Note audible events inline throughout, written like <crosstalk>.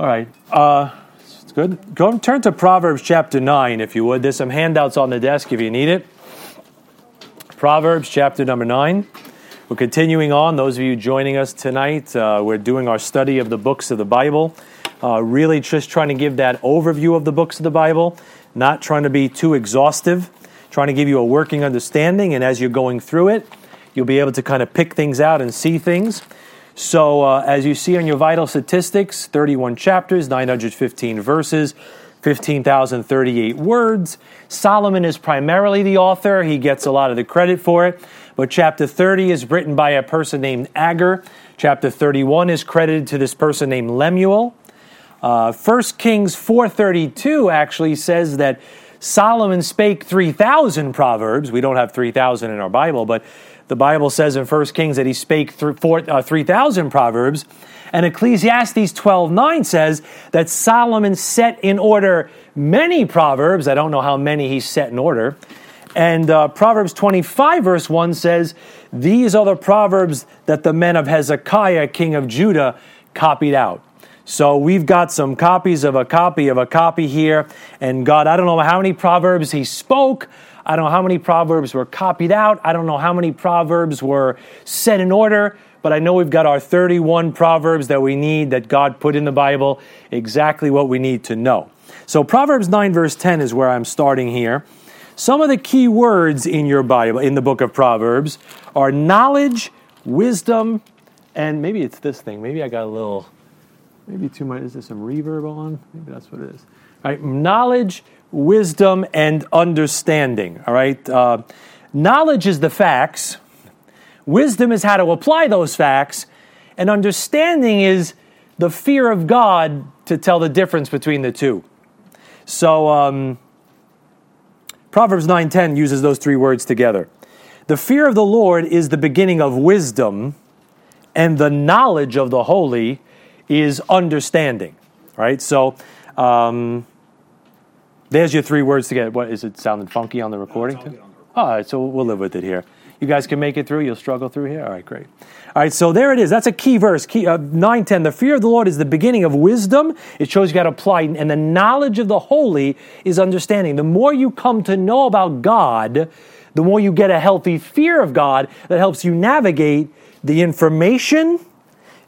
All right. Uh, it's good. Go turn to Proverbs chapter 9, if you would. There's some handouts on the desk if you need it. Proverbs chapter number 9. We're continuing on. Those of you joining us tonight, uh, we're doing our study of the books of the Bible. Uh, really just trying to give that overview of the books of the Bible, not trying to be too exhaustive, trying to give you a working understanding. And as you're going through it, you'll be able to kind of pick things out and see things. So, uh, as you see on your vital statistics, 31 chapters, 915 verses, 15,038 words. Solomon is primarily the author, he gets a lot of the credit for it. But chapter 30 is written by a person named Agur. Chapter 31 is credited to this person named Lemuel. Uh, 1 Kings 4.32 actually says that Solomon spake 3,000 proverbs. We don't have 3,000 in our Bible, but the Bible says in 1 Kings that he spake uh, 3,000 proverbs. And Ecclesiastes 12:9 says that Solomon set in order many proverbs. I don't know how many he set in order. And uh, Proverbs 25, verse 1 says, These are the proverbs that the men of Hezekiah, king of Judah, copied out. So we've got some copies of a copy of a copy here. And God, I don't know how many proverbs he spoke. I don't know how many proverbs were copied out. I don't know how many proverbs were set in order. But I know we've got our 31 proverbs that we need that God put in the Bible, exactly what we need to know. So Proverbs 9, verse 10 is where I'm starting here. Some of the key words in your Bible, in the book of Proverbs, are knowledge, wisdom, and maybe it's this thing. Maybe I got a little Maybe too much. Is there some reverb on? Maybe that's what it is. All right, knowledge, wisdom, and understanding. All right, uh, knowledge is the facts. Wisdom is how to apply those facts, and understanding is the fear of God to tell the difference between the two. So, um, Proverbs 9:10 uses those three words together. The fear of the Lord is the beginning of wisdom, and the knowledge of the holy is understanding, right? So um, there's your three words to get. What is it sounding funky on the recording? No, All right, so we'll live with it here. You guys can make it through. You'll struggle through here. All right, great. All right, so there it is. That's a key verse. Key, uh, 9, 10. The fear of the Lord is the beginning of wisdom. It shows you got to apply, and the knowledge of the holy is understanding. The more you come to know about God, the more you get a healthy fear of God that helps you navigate the information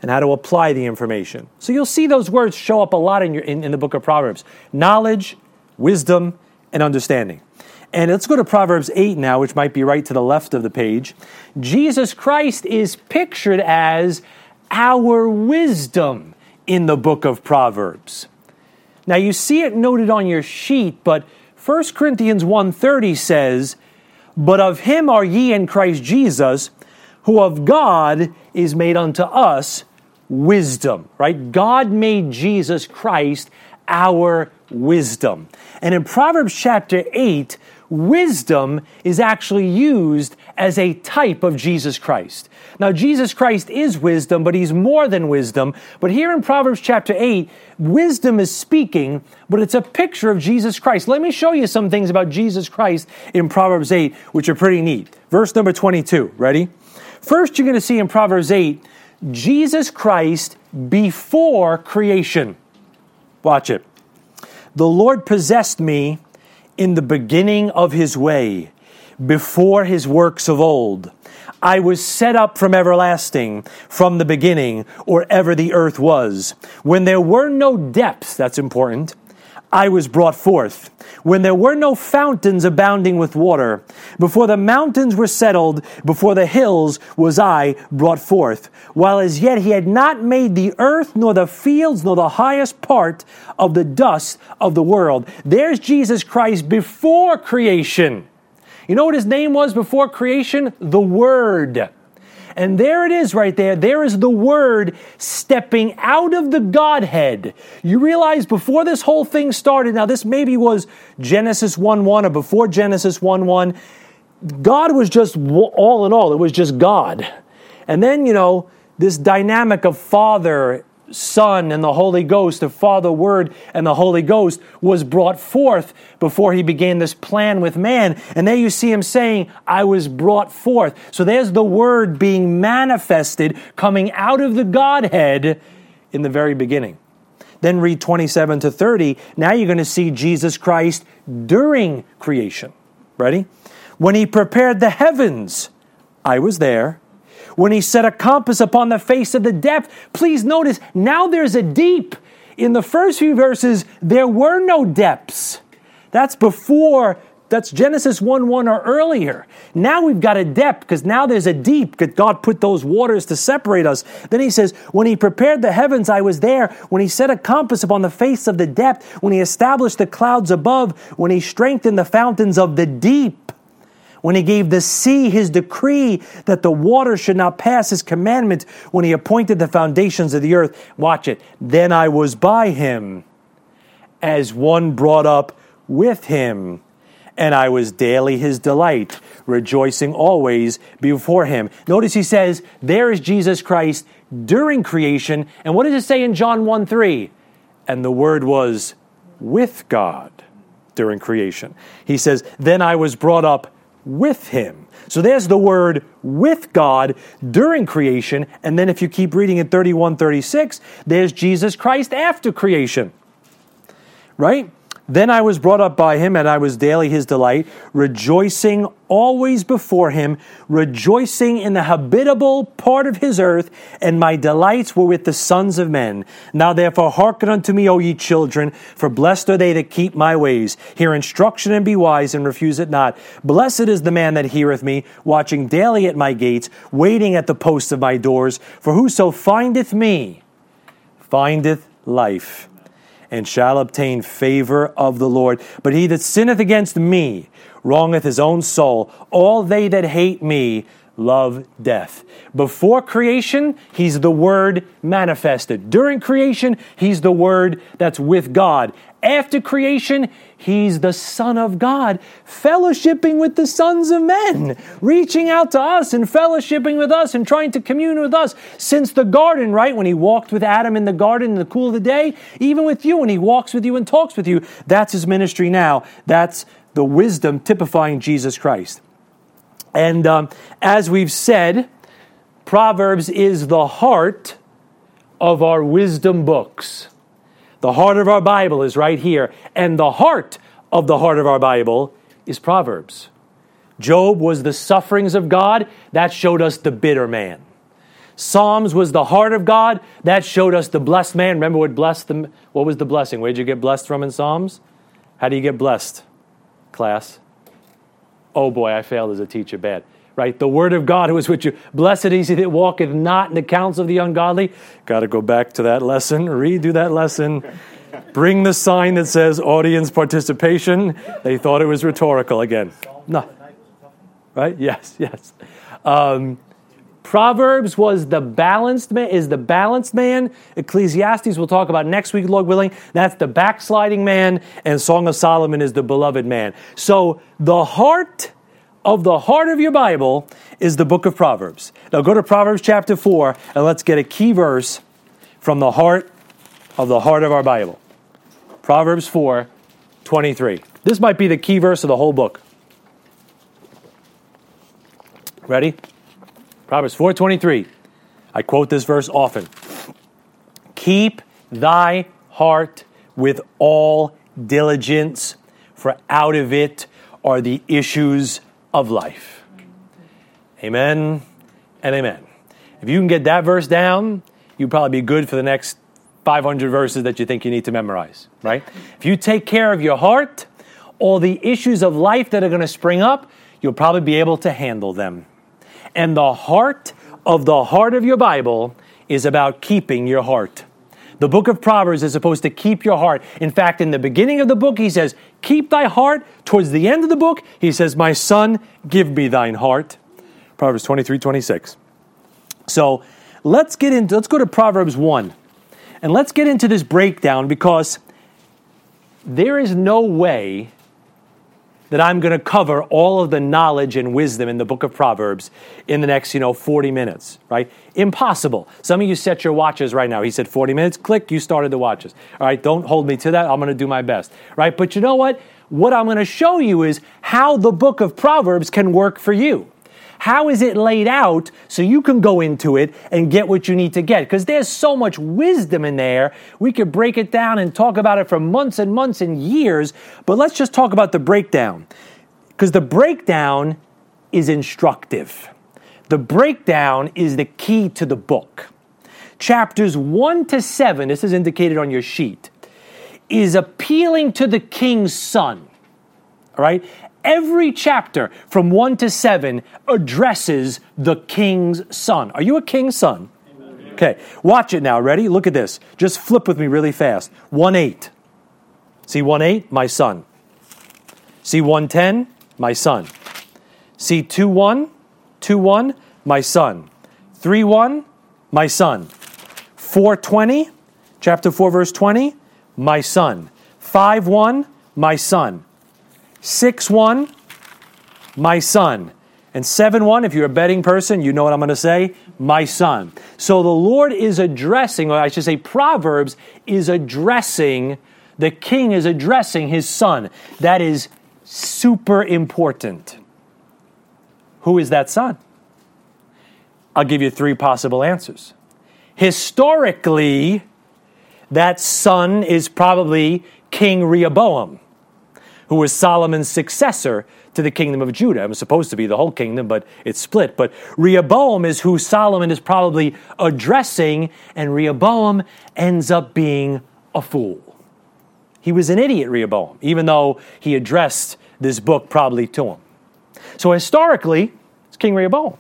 and how to apply the information. So you'll see those words show up a lot in, your, in, in the book of Proverbs knowledge, wisdom, and understanding. And let's go to Proverbs 8 now, which might be right to the left of the page. Jesus Christ is pictured as our wisdom in the book of Proverbs. Now you see it noted on your sheet, but 1 Corinthians 1:30 says, "But of him are ye in Christ Jesus, who of God is made unto us wisdom, right? God made Jesus Christ our wisdom. And in Proverbs chapter 8, wisdom is actually used as a type of Jesus Christ. Now, Jesus Christ is wisdom, but he's more than wisdom. But here in Proverbs chapter 8, wisdom is speaking, but it's a picture of Jesus Christ. Let me show you some things about Jesus Christ in Proverbs 8, which are pretty neat. Verse number 22, ready? First, you're going to see in Proverbs 8 Jesus Christ before creation. Watch it. The Lord possessed me in the beginning of his way, before his works of old. I was set up from everlasting, from the beginning, or ever the earth was. When there were no depths, that's important, I was brought forth. When there were no fountains abounding with water, before the mountains were settled, before the hills was I brought forth. While as yet he had not made the earth, nor the fields, nor the highest part of the dust of the world. There's Jesus Christ before creation. You know what his name was before creation? The Word. And there it is right there. There is the Word stepping out of the Godhead. You realize before this whole thing started, now this maybe was Genesis 1 1 or before Genesis 1 1, God was just all in all, it was just God. And then, you know, this dynamic of Father Son and the Holy Ghost, the Father, Word, and the Holy Ghost was brought forth before he began this plan with man. And there you see him saying, I was brought forth. So there's the Word being manifested, coming out of the Godhead in the very beginning. Then read 27 to 30. Now you're going to see Jesus Christ during creation. Ready? When he prepared the heavens, I was there. When he set a compass upon the face of the depth, please notice now there's a deep. In the first few verses, there were no depths. That's before that's Genesis 1 1 or earlier. Now we've got a depth because now there's a deep because God put those waters to separate us. Then he says, When he prepared the heavens, I was there. When he set a compass upon the face of the depth, when he established the clouds above, when he strengthened the fountains of the deep, when he gave the sea his decree that the water should not pass his commandment, when he appointed the foundations of the earth. Watch it. Then I was by him as one brought up with him and I was daily his delight, rejoicing always before him. Notice he says, There is Jesus Christ during creation. And what does it say in John 1 3? And the Word was with God during creation. He says, Then I was brought up with him. So there's the word with God during creation. And then if you keep reading in 31 36, there's Jesus Christ after creation. Right? Then I was brought up by him, and I was daily his delight, rejoicing always before him, rejoicing in the habitable part of his earth, and my delights were with the sons of men. Now therefore hearken unto me, O ye children, for blessed are they that keep my ways. Hear instruction and be wise, and refuse it not. Blessed is the man that heareth me, watching daily at my gates, waiting at the posts of my doors. For whoso findeth me, findeth life and shall obtain favor of the Lord. But he that sinneth against me wrongeth his own soul. All they that hate me love death. Before creation, he's the Word manifested. During creation, he's the Word that's with God. After creation, he's the Son of God, fellowshipping with the sons of men, reaching out to us and fellowshipping with us and trying to commune with us since the garden, right? When he walked with Adam in the garden in the cool of the day, even with you, when he walks with you and talks with you, that's his ministry now. That's the wisdom typifying Jesus Christ. And um, as we've said, Proverbs is the heart of our wisdom books. The heart of our Bible is right here. And the heart of the heart of our Bible is Proverbs. Job was the sufferings of God, that showed us the bitter man. Psalms was the heart of God, that showed us the blessed man. Remember what blessed them? What was the blessing? Where did you get blessed from in Psalms? How do you get blessed, class? Oh boy, I failed as a teacher bad right? The word of God who is with you. Blessed is he that walketh not in the counsel of the ungodly. Got to go back to that lesson, redo that lesson. Bring the sign that says audience participation. They thought it was rhetorical again. No. Right? Yes, yes. Um, Proverbs was the balanced man, is the balanced man. Ecclesiastes we'll talk about next week, Lord willing. That's the backsliding man, and Song of Solomon is the beloved man. So the heart of the heart of your Bible is the book of Proverbs. Now go to Proverbs chapter 4 and let's get a key verse from the heart of the heart of our Bible. Proverbs 4 23. This might be the key verse of the whole book. Ready? Proverbs 4:23. I quote this verse often. Keep thy heart with all diligence, for out of it are the issues of life. Amen and amen. If you can get that verse down, you'd probably be good for the next 500 verses that you think you need to memorize, right? If you take care of your heart, all the issues of life that are going to spring up, you'll probably be able to handle them. And the heart of the heart of your Bible is about keeping your heart. The book of Proverbs is supposed to keep your heart. In fact, in the beginning of the book, he says, Keep thy heart. Towards the end of the book, he says, My son, give me thine heart. Proverbs 23 26. So let's get into, let's go to Proverbs 1. And let's get into this breakdown because there is no way that I'm going to cover all of the knowledge and wisdom in the book of Proverbs in the next, you know, 40 minutes, right? Impossible. Some of you set your watches right now. He said 40 minutes, click, you started the watches. All right, don't hold me to that. I'm going to do my best, right? But you know what? What I'm going to show you is how the book of Proverbs can work for you How is it laid out so you can go into it and get what you need to get? Because there's so much wisdom in there. We could break it down and talk about it for months and months and years, but let's just talk about the breakdown. Because the breakdown is instructive. The breakdown is the key to the book. Chapters 1 to 7, this is indicated on your sheet, is appealing to the king's son. All right? Every chapter from 1 to 7 addresses the king's son. Are you a king's son? Okay, watch it now. Ready? Look at this. Just flip with me really fast. 1 8. See 1 8? My son. See 110? My son. See 2 1? 2 1? My son. 3 1? My son. 420? Chapter 4, verse 20? My son. 5 1? My son. 6 1, my son. And 7 1, if you're a betting person, you know what I'm going to say? My son. So the Lord is addressing, or I should say, Proverbs is addressing, the king is addressing his son. That is super important. Who is that son? I'll give you three possible answers. Historically, that son is probably King Rehoboam who was Solomon's successor to the kingdom of Judah. It was supposed to be the whole kingdom, but it's split. But Rehoboam is who Solomon is probably addressing, and Rehoboam ends up being a fool. He was an idiot, Rehoboam, even though he addressed this book probably to him. So historically, it's King Rehoboam.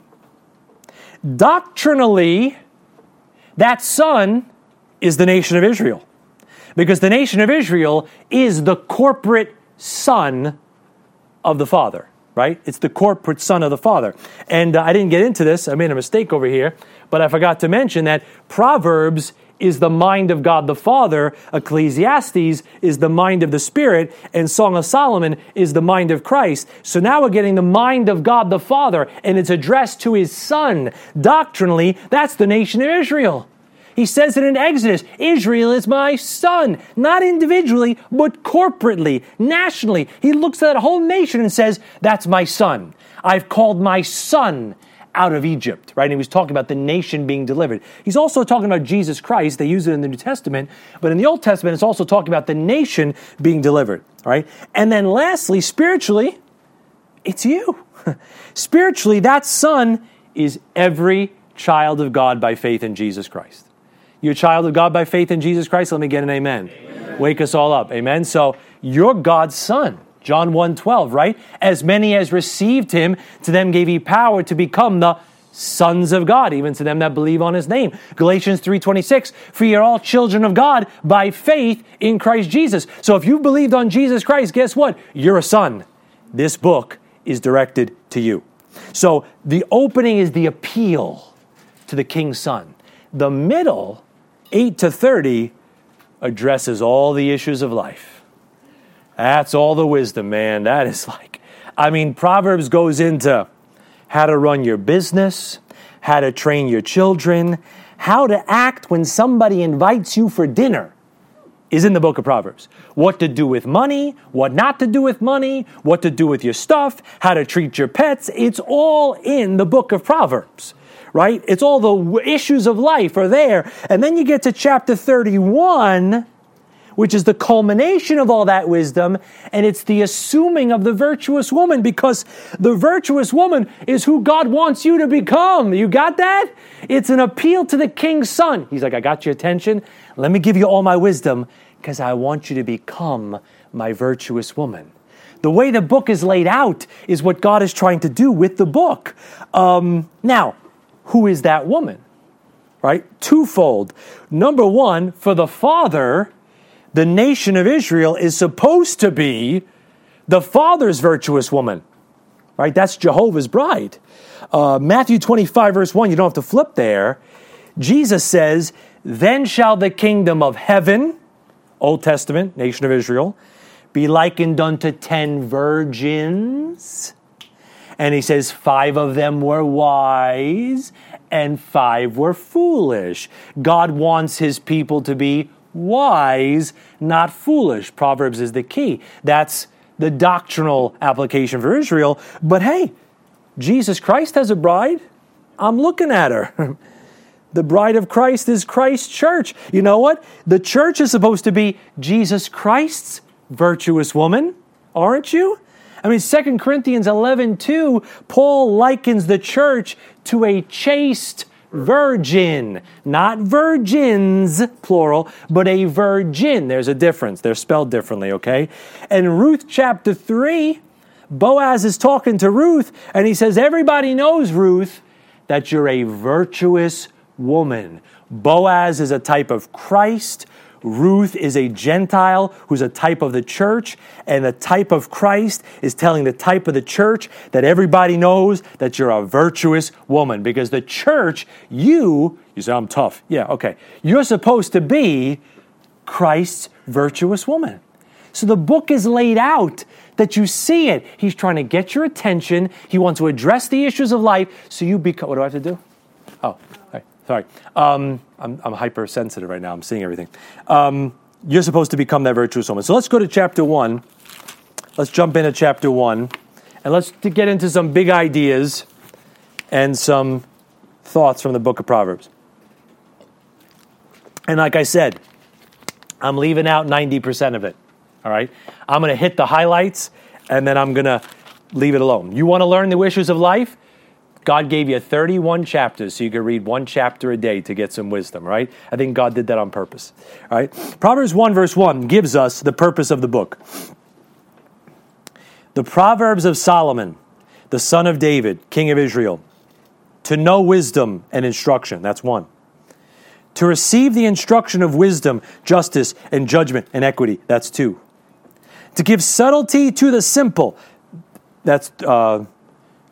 Doctrinally, that son is the nation of Israel. Because the nation of Israel is the corporate son of the Father, right? It's the corporate son of the Father. And uh, I didn't get into this, I made a mistake over here, but I forgot to mention that Proverbs is the mind of God the Father, Ecclesiastes is the mind of the Spirit, and Song of Solomon is the mind of Christ. So now we're getting the mind of God the Father, and it's addressed to his Son. Doctrinally, that's the nation of Israel. He says it in Exodus Israel is my son, not individually, but corporately, nationally. He looks at a whole nation and says, That's my son. I've called my son out of Egypt, right? And he was talking about the nation being delivered. He's also talking about Jesus Christ. They use it in the New Testament, but in the Old Testament, it's also talking about the nation being delivered, right? And then lastly, spiritually, it's you. <laughs> spiritually, that son is every child of God by faith in Jesus Christ. You're a child of God by faith in Jesus Christ. Let me get an amen. amen. Wake us all up. Amen. So you're God's son. John 1 12, right? As many as received him, to them gave he power to become the sons of God, even to them that believe on his name. Galatians 3:26, for you're all children of God by faith in Christ Jesus. So if you've believed on Jesus Christ, guess what? You're a son. This book is directed to you. So the opening is the appeal to the king's son. The middle 8 to 30 addresses all the issues of life. That's all the wisdom, man. That is like, I mean, Proverbs goes into how to run your business, how to train your children, how to act when somebody invites you for dinner is in the book of Proverbs. What to do with money, what not to do with money, what to do with your stuff, how to treat your pets. It's all in the book of Proverbs right? It's all the issues of life are there. And then you get to chapter 31, which is the culmination of all that wisdom, and it's the assuming of the virtuous woman because the virtuous woman is who God wants you to become. You got that? It's an appeal to the king's son. He's like, I got your attention. Let me give you all my wisdom because I want you to become my virtuous woman. The way the book is laid out is what God is trying to do with the book. Um, now, who is that woman? Right? Twofold. Number one, for the father, the nation of Israel is supposed to be the father's virtuous woman. Right? That's Jehovah's bride. Uh, Matthew 25, verse 1, you don't have to flip there. Jesus says, Then shall the kingdom of heaven, Old Testament, nation of Israel, be likened unto ten virgins and he says, Five of them were wise and five were foolish. God wants his people to be wise, not foolish. Proverbs is the key. That's the doctrinal application for Israel. But hey, Jesus Christ has a bride. I'm looking at her. <laughs> the bride of Christ is Christ's church. You know what? The church is supposed to be Jesus Christ's virtuous woman, aren't you? I mean, 2 Corinthians 11 2, Paul likens the church to a chaste virgin, not virgins, plural, but a virgin. There's a difference. They're spelled differently, okay? And Ruth chapter 3, Boaz is talking to Ruth, and he says, Everybody knows, Ruth, that you're a virtuous woman. Boaz is a type of Christ. Ruth is a Gentile who's a type of the church, and the type of Christ is telling the type of the church that everybody knows that you're a virtuous woman. Because the church, you, you say, I'm tough. Yeah, okay. You're supposed to be Christ's virtuous woman. So the book is laid out that you see it. He's trying to get your attention. He wants to address the issues of life so you become. What do I have to do? Sorry. Um, I'm, I'm, hypersensitive right now. I'm seeing everything. Um, you're supposed to become that virtuous woman. So let's go to chapter 1. Let's jump into chapter 1. And let's get into some big ideas and some thoughts from the book of Proverbs. And like I said, I'm leaving out 90% of it. All right? I'm going to hit the highlights and then I'm going to leave it alone. You want to learn the issues of life? God gave you 31 chapters so you could read one chapter a day to get some wisdom, right? I think God did that on purpose. Right? Proverbs 1 verse 1 gives us the purpose of the book. The Proverbs of Solomon, the son of David, king of Israel, to know wisdom and instruction, that's one. To receive the instruction of wisdom, justice, and judgment and equity, that's two. To give subtlety to the simple, that's, uh,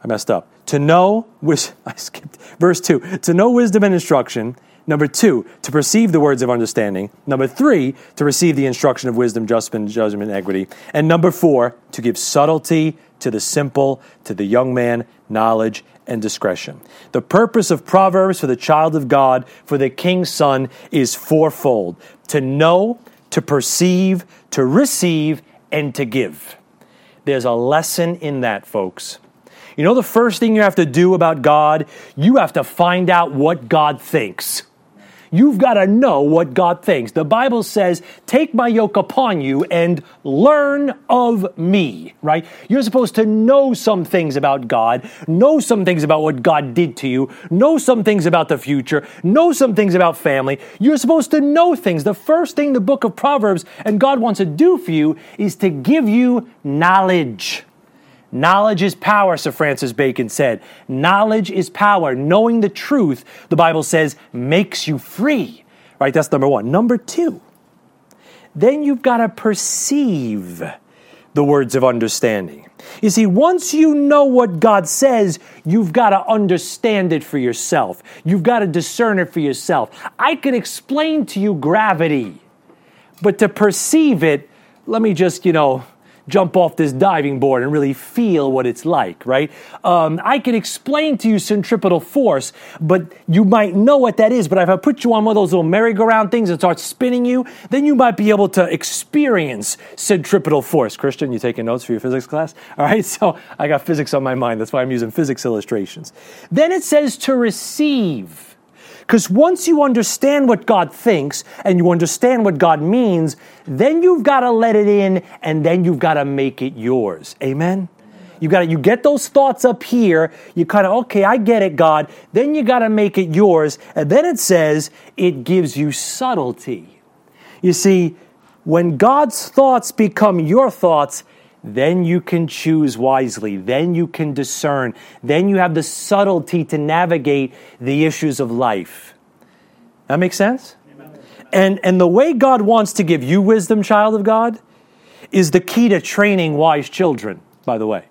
I messed up to know, which <laughs> I skipped, verse 2, to know wisdom and instruction. Number two, to perceive the words of understanding. Number three, to receive the instruction of wisdom, justice, judgment, and equity. And number four, to give subtlety to the simple, to the young man, knowledge and discretion. The purpose of Proverbs for the child of God, for the king's son, is fourfold to know, to perceive, to receive, and to give. There's a lesson in that, folks. You know the first thing you have to do about God? You have to find out what God thinks. You've got to know what God thinks. The Bible says, Take my yoke upon you and learn of me, right? You're supposed to know some things about God, know some things about what God did to you, know some things about the future, know some things about family. You're supposed to know things. The first thing the book of Proverbs and God wants to do for you is to give you knowledge. Knowledge is power, Sir Francis Bacon said. Knowledge is power. Knowing the truth, the Bible says, makes you free. Right? That's number one. Number two, then you've got to perceive the words of understanding. You see, once you know what God says, you've got to understand it for yourself. You've got to discern it for yourself. I can explain to you gravity, but to perceive it, let me just, you know, jump off this diving board and really feel what it's like, right? Um, I can explain to you centripetal force, but you might know what that is. But if I put you on one of those little merry-go-round things and start spinning you, then you might be able to experience centripetal force. Christian, you taking notes for your physics class? <laughs> All right, so I got physics on my mind. That's why I'm using physics illustrations. Then it says to receive. Because once you understand what God thinks and you understand what God means, then you've got to let it in and then you've got to make it yours. Amen? You got to, you get those thoughts up here. You kind of, okay, I get it, God. Then you got to make it yours. And then it says it gives you subtlety. You see, when God's thoughts become your thoughts, then you can choose wisely. Then you can discern. Then you have the subtlety to navigate the issues of life. That makes sense? And, and the way God wants to give you wisdom, child of God, is the key to training wise children, by the way.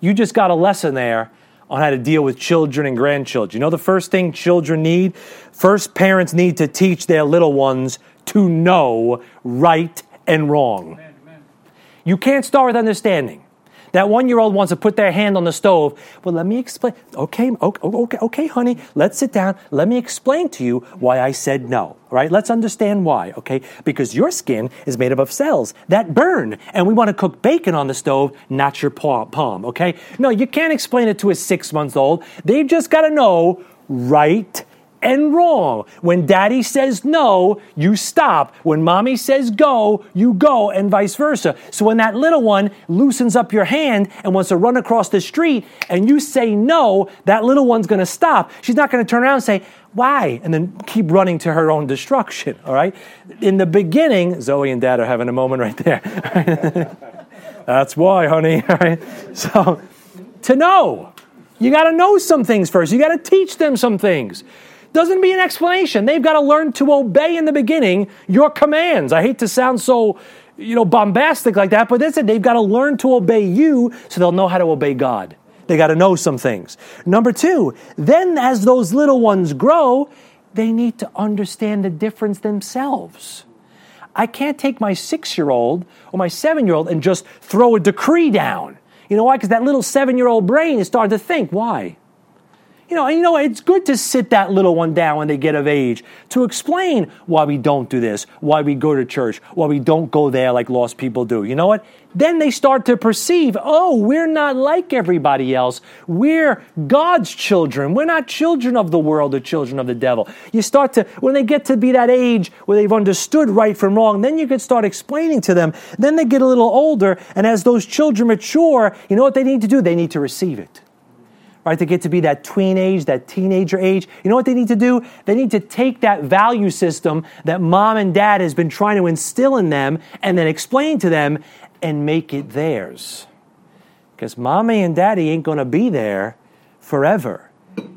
You just got a lesson there on how to deal with children and grandchildren. You know the first thing children need? First, parents need to teach their little ones to know right and wrong. You can't start with understanding. That one year old wants to put their hand on the stove. Well, let me explain. Okay, okay, okay, okay, honey, let's sit down. Let me explain to you why I said no. right? let's understand why, okay? Because your skin is made up of cells that burn, and we want to cook bacon on the stove, not your palm, okay? No, you can't explain it to a six month old. They've just got to know right and wrong. When daddy says no, you stop. When mommy says go, you go, and vice versa. So when that little one loosens up your hand and wants to run across the street and you say no, that little one's going to stop. She's not going to turn around and say, why? And then keep running to her own destruction, all right? In the beginning, Zoe and dad are having a moment right there. <laughs> That's why, honey, <laughs> all right? So, to know. You got to know some things first. You got to teach them some things. Doesn't be an explanation. They've got to learn to obey in the beginning your commands. I hate to sound so, you know, bombastic like that, but that's it. They've got to learn to obey you so they'll know how to obey God. They got to know some things. Number two, then as those little ones grow, they need to understand the difference themselves. I can't take my six year old or my seven year old and just throw a decree down. You know why? Because that little seven year old brain is starting to think. Why? You know, you know, it's good to sit that little one down when they get of age to explain why we don't do this, why we go to church, why we don't go there like lost people do. You know what? Then they start to perceive, oh, we're not like everybody else. We're God's children. We're not children of the world or children of the devil. You start to, when they get to be that age where they've understood right from wrong, then you can start explaining to them. Then they get a little older, and as those children mature, you know what they need to do? They need to receive it right? They get to be that tween age, that teenager age. You know what they need to do? They need to take that value system that mom and dad has been trying to instill in them and then explain to them and make it theirs. Because mommy and daddy ain't going to be there forever.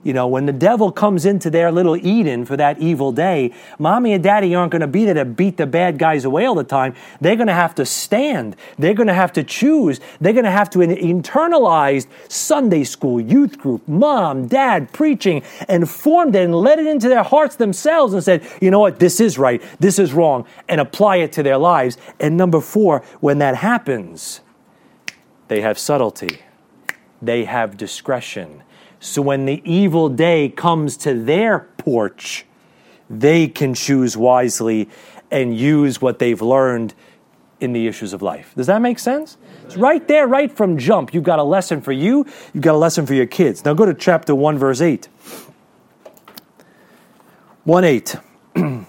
You know, when the devil comes into their little Eden for that evil day, mommy and daddy aren't going to be there to beat the bad guys away all the time. They're going to have to stand. They're going to have to choose. They're going to have to internalize Sunday school, youth group, mom, dad, preaching, and formed it and let it into their hearts themselves and said, you know what, this is right, this is wrong, and apply it to their lives. And number four, when that happens, they have subtlety, they have discretion so when the evil day comes to their porch, they can choose wisely and use what they've learned in the issues of life. Does that make sense? It's right there, right from jump. You've got a lesson for you, you've got a lesson for your kids. Now go to chapter 1, verse 8. 1 8. <clears throat>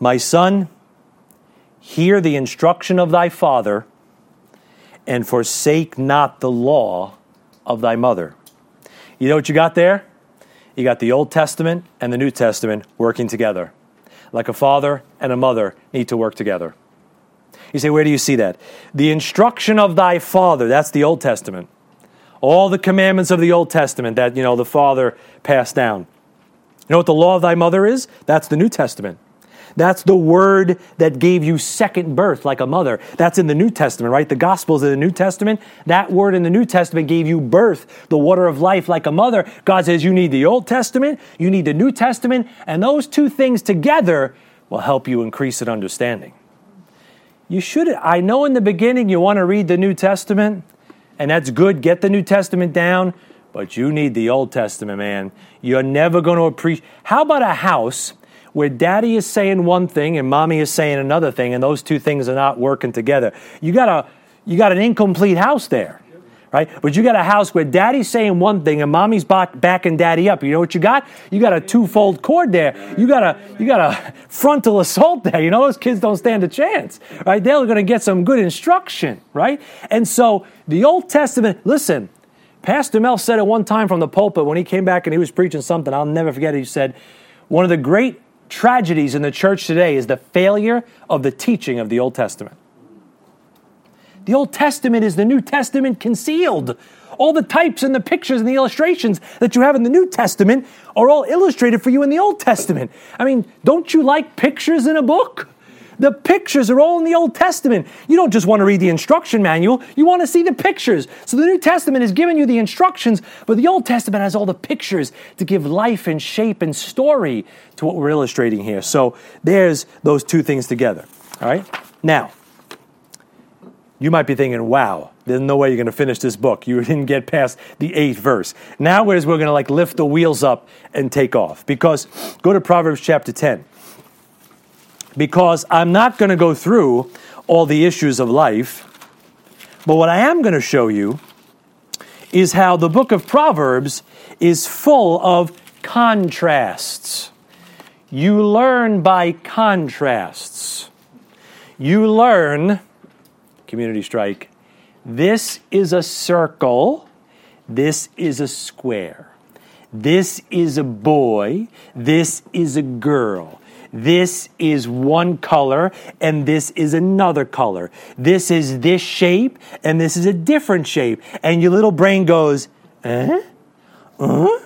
My son, hear the instruction of thy father, and forsake not the law of thy mother. You know what you got there? You got the Old Testament and the New Testament working together. Like a father and a mother need to work together. You say, where do you see that? The instruction of thy father, that's the Old Testament. All the commandments of the Old Testament that, you know, the father passed down. You know what the law of thy mother is? That's the New Testament. That's the word that gave you second birth like a mother. That's in the New Testament, right? The Gospels in the New Testament. That word in the New Testament gave you birth, the water of life like a mother. God says you need the Old Testament, you need the New Testament, and those two things together will help you increase in understanding. You should, I know in the beginning you want to read the New Testament, and that's good. Get the New Testament down, but you need the Old Testament, man. You're never going to appreciate. How about a house? Where daddy is saying one thing and mommy is saying another thing, and those two things are not working together. You got a you got an incomplete house there, right? But you got a house where daddy's saying one thing and mommy's back, backing daddy up. You know what you got? You got a twofold cord there. You got a you got a <laughs> frontal assault there. You know those kids don't stand a chance, right? They're going to get some good instruction, right? And so the Old Testament. Listen, Pastor Mel said it one time from the pulpit when he came back and he was preaching something. I'll never forget it. He said, one of the great tragedies in the church today is the failure of the teaching of the Old Testament. The Old Testament is the New Testament concealed. All the types and the pictures and the illustrations that you have in the New Testament are all illustrated for you in the Old Testament. I mean, don't you like pictures in a book? The pictures are all in the Old Testament. You don't just want to read the instruction manual, you want to see the pictures. So the New Testament is giving you the instructions, but the Old Testament has all the pictures to give life and shape and story to what we're illustrating here. So there's those two things together. All right? Now, You might be thinking, wow, there's no way you're going to finish this book. You <laughs> didn't get past the eighth verse. Now, whereas we're going to like lift the wheels up and take off. Because, go to Proverbs chapter 10. Because I'm not going to go through all the issues of life, but what I am going to show you is how the book of Proverbs is full of contrasts. You learn by contrasts. You learn, community strike, this is a circle, this is a square. This is a boy, this is a girl. This is one color and this is another color. This is this shape and this is a different shape. And your little brain goes, eh? Uh?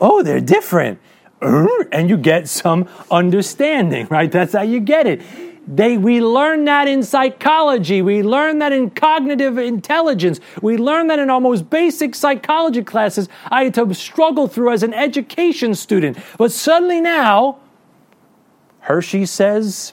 Oh, they're different. Uh? And you get some understanding, right? That's how you get it. They, we learn that in psychology. We learn that in cognitive intelligence. We learn that in our most basic psychology classes I had to struggle through as an education student. But suddenly now, Hershey says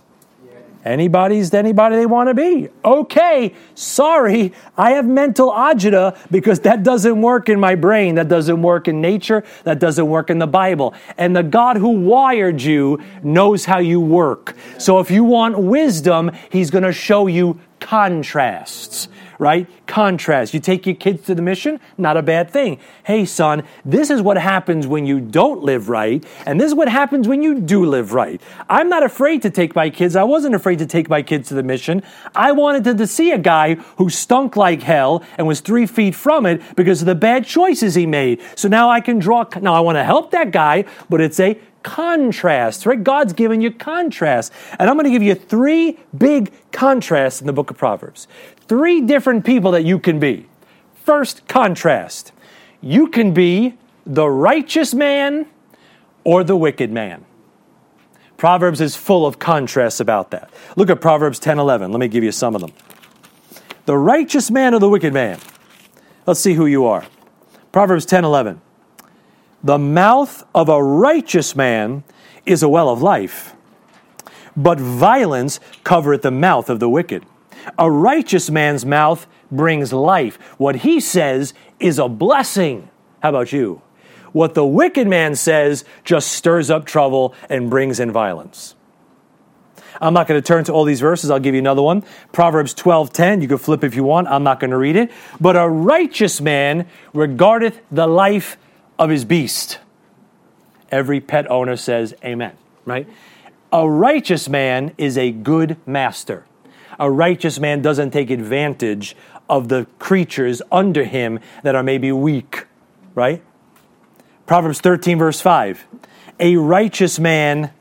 anybody's anybody they want to be. Okay, sorry, I have mental agita because that doesn't work in my brain. That doesn't work in nature. That doesn't work in the Bible. And the God who wired you knows how you work. So if you want wisdom, He's going to show you contrasts right? Contrast. You take your kids to the mission, not a bad thing. Hey, son, this is what happens when you don't live right, and this is what happens when you do live right. I'm not afraid to take my kids. I wasn't afraid to take my kids to the mission. I wanted to see a guy who stunk like hell and was three feet from it because of the bad choices he made. So now I can draw. Now I want to help that guy, but it's a contrast, right? God's given you contrast. And I'm going to give you three big contrasts in the book of Proverbs. Three different people that you can be. First, contrast. You can be the righteous man or the wicked man. Proverbs is full of contrasts about that. Look at Proverbs 10 11. Let me give you some of them. The righteous man or the wicked man? Let's see who you are. Proverbs 10 11. The mouth of a righteous man is a well of life, but violence covereth the mouth of the wicked. A righteous man's mouth brings life. What he says is a blessing. How about you? What the wicked man says just stirs up trouble and brings in violence. I'm not going to turn to all these verses. I'll give you another one. Proverbs 12:10. You can flip if you want. I'm not going to read it. But a righteous man regardeth the life of his beast. Every pet owner says amen, right? A righteous man is a good master. A righteous man doesn't take advantage of the creatures under him that are maybe weak, right? Proverbs 13, verse 5. A righteous man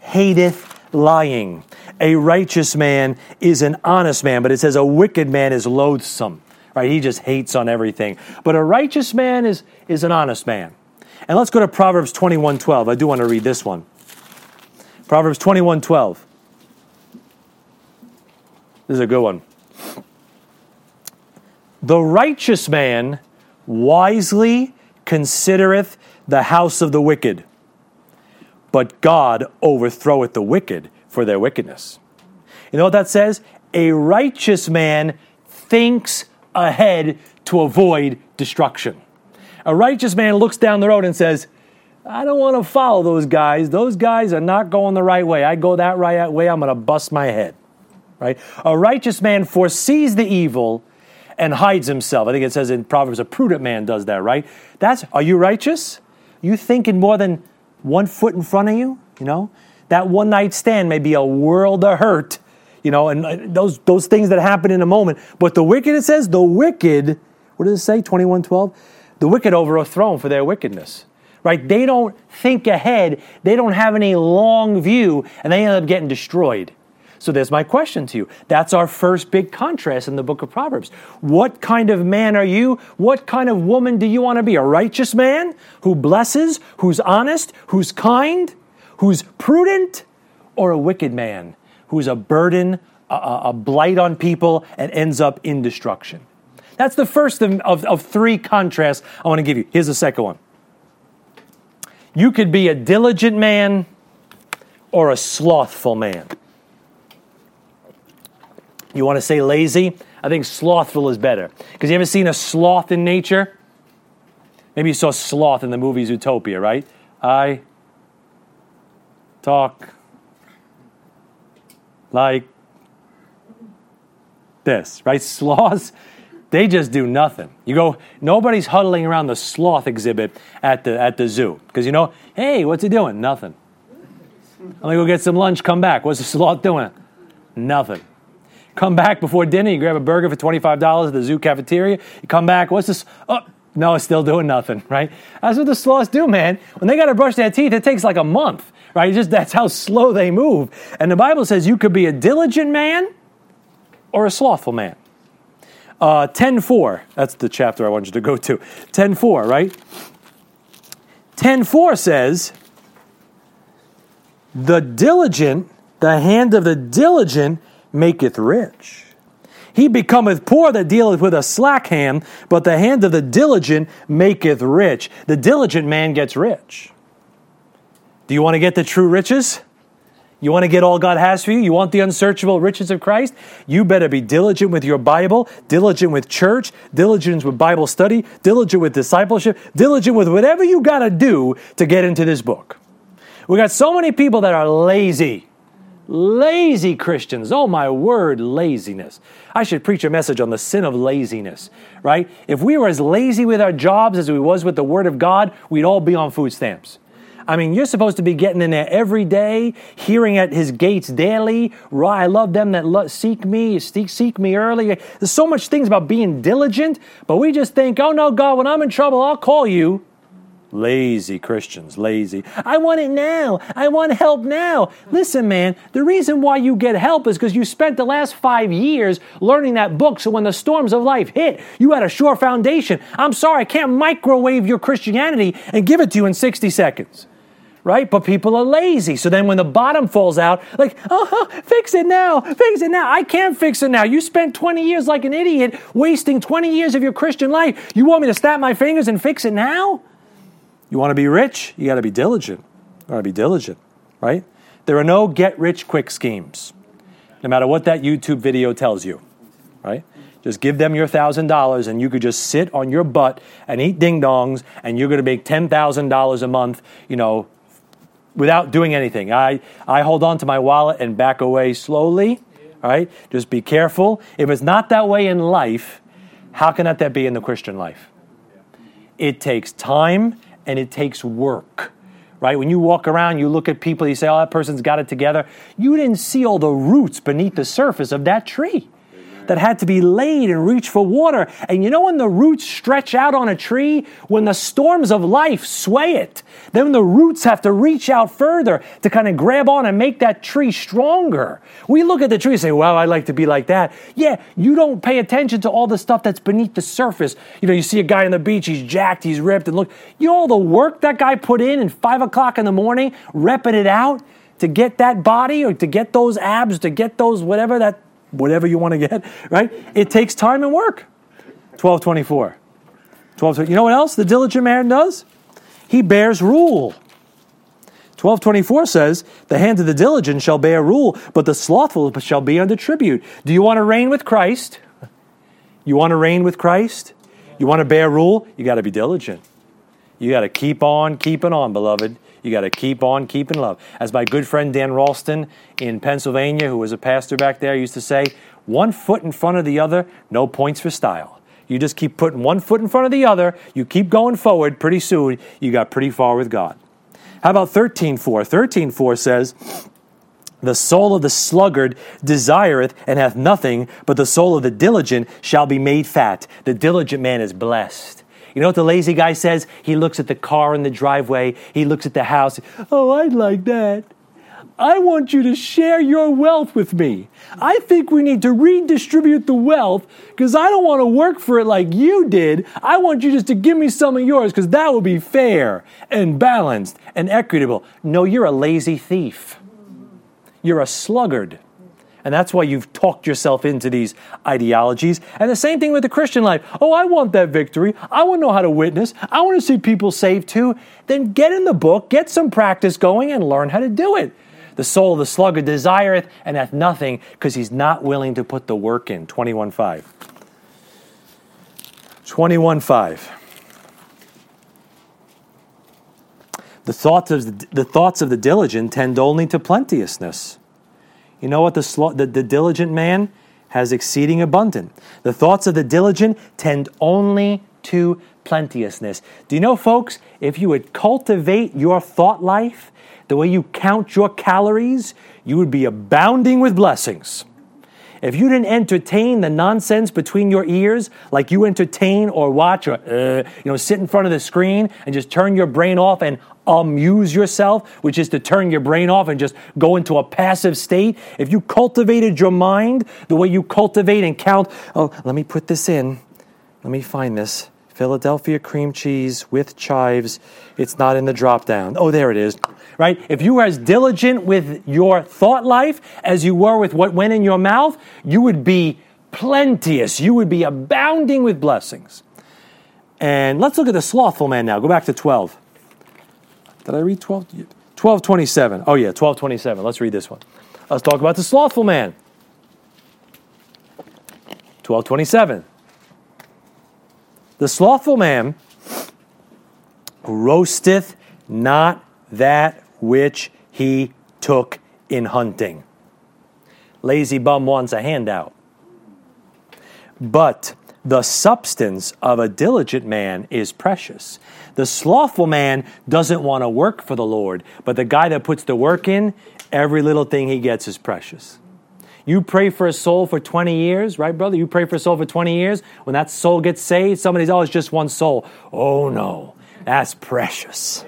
hateth lying. A righteous man is an honest man, but it says a wicked man is loathsome, right? He just hates on everything. But a righteous man is, is an honest man. And let's go to Proverbs 21, 12. I do want to read this one. Proverbs 21, 12. This is a good one. The righteous man wisely considereth the house of the wicked, but God overthroweth the wicked for their wickedness. You know what that says? A righteous man thinks ahead to avoid destruction. A righteous man looks down the road and says, I don't want to follow those guys. Those guys are not going the right way. I go that right way, I'm going to bust my head right? A righteous man foresees the evil and hides himself. I think it says in Proverbs, a prudent man does that, right? That's, are you righteous? You thinking more than one foot in front of you? You know, that one night stand may be a world of hurt, you know, and uh, those, those things that happen in a moment. But the wicked, it says, the wicked, what does it say, 2112? The wicked overthrown for their wickedness right? They don't think ahead, they don't have any long view, and they end up getting destroyed. So there's my question to you. That's our first big contrast in the book of Proverbs. What kind of man are you? What kind of woman do you want to be? A righteous man who blesses, who's honest, who's kind, who's prudent, or a wicked man who's a burden, a, a blight on people, and ends up in destruction? That's the first of, of, of three contrasts I want to give you. Here's the second one. You could be a diligent man or a slothful man. You want to say lazy? I think slothful is better. Because you ever seen a sloth in nature? Maybe you saw sloth in the movie Zootopia, right? I talk like this, right? <laughs> Sloths, they just do nothing. You go, nobody's huddling around the sloth exhibit at the at the zoo because you know, hey, what's he doing? Nothing. I'm gonna go get some lunch. Come back. What's the sloth doing? Nothing. Come back before dinner. You grab a burger for twenty five dollars at the zoo cafeteria. You come back. What's this? Oh, no, it's still doing nothing. Right? That's what the sloths do, man. When they got to brush their teeth, it takes like a month. Right? Just that's how slow they move. And the Bible says you could be a diligent man or a slothful man. Uh, 10.4, that's the chapter I want you to go to. 10.4, right? 10.4 says, The diligent, the hand of the diligent maketh rich. He becometh poor that dealeth with a slack hand, but the hand of the diligent maketh rich. The diligent man gets rich. Do you want to get the true riches? You want to get all God has for you? You want the unsearchable riches of Christ? You better be diligent with your Bible, diligent with church, diligent with Bible study, diligent with discipleship, diligent with whatever you got to do to get into this book. We got so many people that are lazy. Lazy Christians. Oh my word, laziness. I should preach a message on the sin of laziness, right? If we were as lazy with our jobs as we was with the word of God, we'd all be on food stamps. I mean, you're supposed to be getting in there every day, hearing at his gates daily. I love them that seek me, seek me early. There's so much things about being diligent, but we just think, oh no, God, when I'm in trouble, I'll call you. Lazy Christians, lazy. I want it now. I want help now. Listen, man, the reason why you get help is because you spent the last five years learning that book. So when the storms of life hit, you had a sure foundation. I'm sorry, I can't microwave your Christianity and give it to you in 60 seconds right? But people are lazy. So then when the bottom falls out, like, oh, fix it now, fix it now. I can't fix it now. You spent 20 years like an idiot wasting 20 years of your Christian life. You want me to snap my fingers and fix it now? You want to be rich? You got to be diligent. You got to be diligent, right? There are no get rich quick schemes, no matter what that YouTube video tells you, right? Just give them your thousand dollars and you could just sit on your butt and eat ding dongs and you're going to make $10,000 a month, you know, without doing anything. I, I hold on to my wallet and back away slowly. All right? Just be careful. If it's not that way in life, how can that be in the Christian life? It takes time and it takes work. Right? When you walk around, you look at people, you say, oh, that person's got it together. You didn't see all the roots beneath the surface of that tree that had to be laid and reach for water. And you know when the roots stretch out on a tree? When the storms of life sway it, then the roots have to reach out further to kind of grab on and make that tree stronger. We look at the tree and say, well, I'd like to be like that. Yeah, you don't pay attention to all the stuff that's beneath the surface. You know, you see a guy on the beach, he's jacked, he's ripped, and look, you know all the work that guy put in at five o'clock in the morning, repping it out to get that body or to get those abs, to get those whatever that whatever you want to get, right? It takes time and work. 1224. 12, you know what else the diligent man does? He bears rule. 1224 says, The hand of the diligent shall bear rule, but the slothful shall be under tribute. Do you want to reign with Christ? You want to reign with Christ? You want to bear rule? You got to be diligent. You got to keep on keeping on, beloved. You got to keep on keeping love. As my good friend Dan Ralston in Pennsylvania, who was a pastor back there, used to say, one foot in front of the other, no points for style. You just keep putting one foot in front of the other, you keep going forward, pretty soon you got pretty far with God. How about 13.4? 13.4 says, the soul of the sluggard desireth and hath nothing, but the soul of the diligent shall be made fat. The diligent man is blessed. You know what the lazy guy says? He looks at the car in the driveway, he looks at the house. Oh, I'd like that. I want you to share your wealth with me. I think we need to redistribute the wealth because I don't want to work for it like you did. I want you just to give me some of yours because that would be fair and balanced and equitable. No, you're a lazy thief. You're a sluggard. And that's why you've talked yourself into these ideologies. And the same thing with the Christian life. Oh, I want that victory. I want to know how to witness. I want to see people saved too. Then get in the book, get some practice going, and learn how to do it. The soul of the sluggard desireth and hath nothing because he's not willing to put the work in. 21 5. 21 5. The thoughts, of the, the thoughts of the diligent tend only to plenteousness. You know what? The, the, the diligent man has exceeding abundant. The thoughts of the diligent tend only to plenteousness. Do you know, folks, if you would cultivate your thought life, the way you count your calories, you would be abounding with blessings. If you didn't entertain the nonsense between your ears, like you entertain or watch or uh, you know sit in front of the screen and just turn your brain off and amuse yourself, which is to turn your brain off and just go into a passive state. If you cultivated your mind the way you cultivate and count, oh, let me put this in. Let me find this. Philadelphia cream cheese with chives. It's not in the drop down. Oh, there it is. Right? If you were as diligent with your thought life as you were with what went in your mouth, you would be plenteous. You would be abounding with blessings. And let's look at the slothful man now. Go back to 12. Did I read 12? 1227. Oh, yeah, 1227. Let's read this one. Let's talk about the slothful man. 1227. The slothful man roasteth not that which he took in hunting. Lazy bum wants a handout. But the substance of a diligent man is precious. The slothful man doesn't want to work for the Lord, but the guy that puts the work in, every little thing he gets is precious. You pray for a soul for 20 years, right, brother? You pray for a soul for 20 years. When that soul gets saved, somebody's, oh, it's just one soul. Oh, no, that's precious.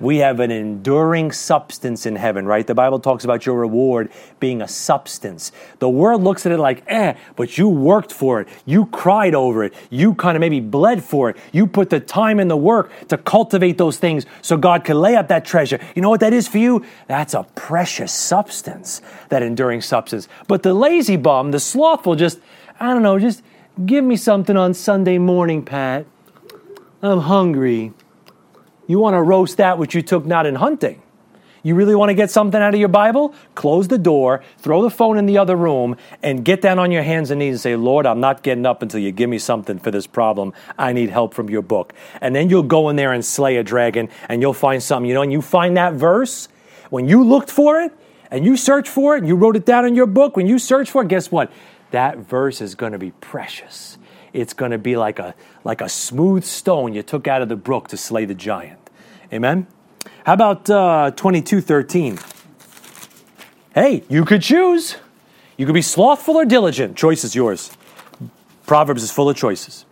We have an enduring substance in heaven, right? The Bible talks about your reward being a substance. The world looks at it like, eh, but you worked for it. You cried over it. You kind of maybe bled for it. You put the time and the work to cultivate those things so God could lay up that treasure. You know what that is for you? That's a precious substance, that enduring substance. But the lazy bum, the slothful, just, I don't know, just give me something on Sunday morning, Pat. I'm hungry. You want to roast that which you took not in hunting. You really want to get something out of your Bible? Close the door, throw the phone in the other room, and get down on your hands and knees and say, Lord, I'm not getting up until you give me something for this problem. I need help from your book. And then you'll go in there and slay a dragon and you'll find something. You know, and you find that verse, when you looked for it and you searched for it and you wrote it down in your book, when you search for it, guess what? That verse is going to be precious. It's going to be like a, like a smooth stone you took out of the brook to slay the giant. Amen? How about uh, 2213? Hey, you could choose. You could be slothful or diligent. Choice is yours. Proverbs is full of choices.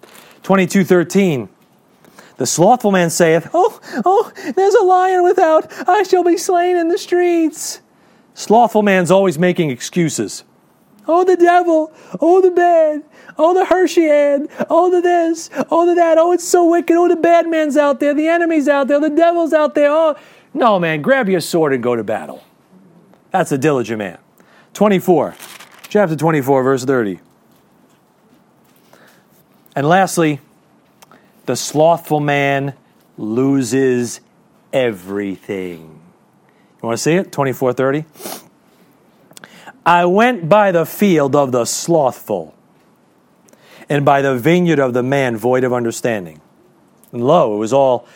2213. The slothful man saith, Oh, oh, there's a lion without. I shall be slain in the streets. Slothful man's always making excuses. Oh, the devil. Oh, the bad. Oh, the Hershey ad. Oh, the this. Oh, the that. Oh, it's so wicked. Oh, the bad man's out there. The enemy's out there. The devil's out there. Oh, no, man. Grab your sword and go to battle. That's a diligent man. 24. Chapter 24, verse 30. And lastly, the slothful man loses everything. You want to see it? 2430. I went by the field of the slothful and by the vineyard of the man void of understanding. And lo, it was all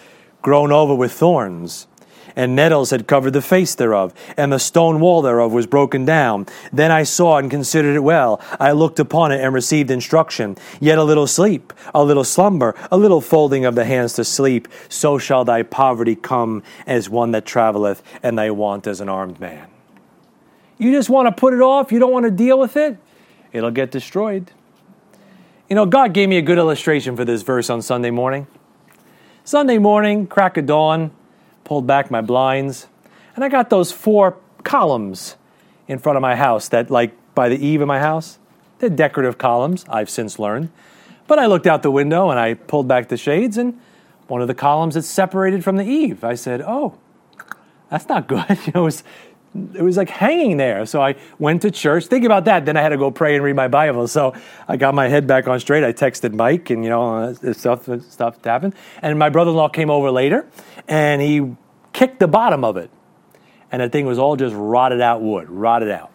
grown over with thorns, and nettles had covered the face thereof, and the stone wall thereof was broken down. Then I saw and considered it well. I looked upon it and received instruction. Yet a little sleep, a little slumber, a little folding of the hands to sleep, so shall thy poverty come as one that traveleth, and thy want as an armed man. You just want to put it off, you don't want to deal with it, it'll get destroyed. You know, God gave me a good illustration for this verse on Sunday morning. Sunday morning, crack of dawn, pulled back my blinds, and I got those four columns in front of my house that, like, by the eave of my house, they're decorative columns, I've since learned. But I looked out the window and I pulled back the shades, and one of the columns is separated from the eave. I said, Oh, that's not good. You <laughs> know, it was it was like hanging there. So I went to church. Think about that. Then I had to go pray and read my Bible. So I got my head back on straight. I texted Mike, and you know, uh, stuff stuff happened. And my brother-in-law came over later, and he kicked the bottom of it. and the thing was all just rotted out wood, rotted out.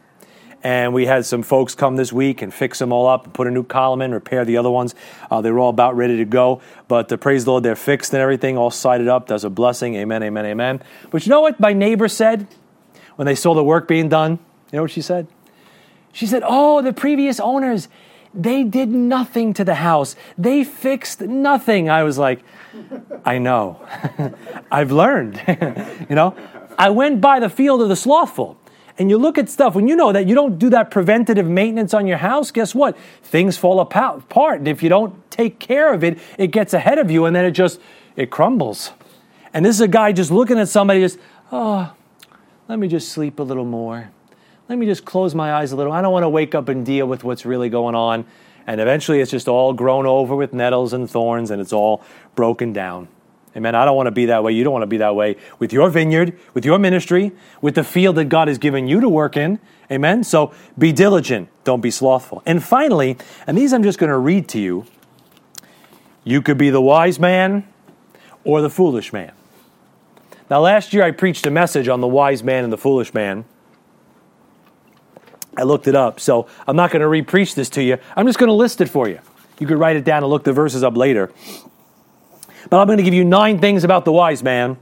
And we had some folks come this week and fix them all up and put a new column in, repair the other ones. Uh, they were all about ready to go. But uh, praise the Lord, they're fixed and everything, all sided up. That's a blessing. Amen, amen, amen. But you know what my neighbor said when they saw the work being done? You know what she said? She said, Oh, the previous owners, they did nothing to the house. They fixed nothing. I was like, I know. <laughs> I've learned. <laughs> you know, I went by the field of the slothful and you look at stuff, when you know that you don't do that preventative maintenance on your house, guess what? Things fall apart. And if you don't take care of it, it gets ahead of you and then it just, it crumbles. And this is a guy just looking at somebody just, oh, let me just sleep a little more. Let me just close my eyes a little. I don't want to wake up and deal with what's really going on. And eventually it's just all grown over with nettles and thorns and it's all broken down. Amen. I don't want to be that way. You don't want to be that way with your vineyard, with your ministry, with the field that God has given you to work in. Amen. So be diligent. Don't be slothful. And finally, and these I'm just going to read to you. You could be the wise man or the foolish man. Now, last year I preached a message on the wise man and the foolish man. I looked it up, so I'm not going to re-preach this to you. I'm just going to list it for you. You could write it down and look the verses up later. But I'm going to give you nine things about the wise man,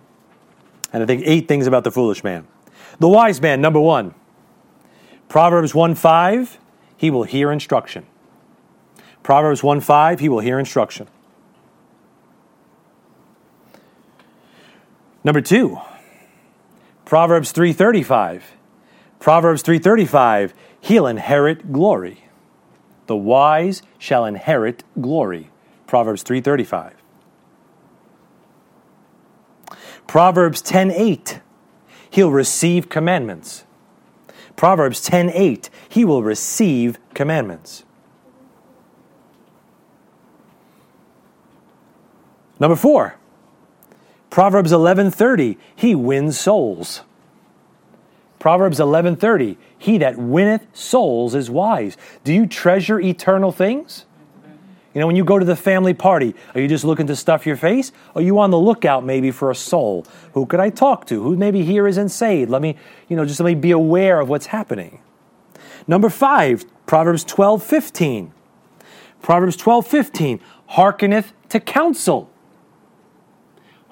and I think eight things about the foolish man. The wise man, number one, Proverbs 1 5, he will hear instruction. Proverbs 1 5, he will hear instruction. Number two, Proverbs 3:35. Proverbs 3:35, he'll inherit glory. The wise shall inherit glory. Proverbs 3:35. Proverbs 10:8. He'll receive commandments. Proverbs 10:8. He will receive commandments. Number 4. Proverbs 11:30. He wins souls. Proverbs 11:30, he that winneth souls is wise. Do you treasure eternal things? You know, when you go to the family party, are you just looking to stuff your face? Are you on the lookout maybe for a soul? Who could I talk to? Who maybe here isn't saved? Let me, you know, just let me be aware of what's happening. Number five, Proverbs 12, 15. Proverbs 12, 15. Hearkeneth to counsel.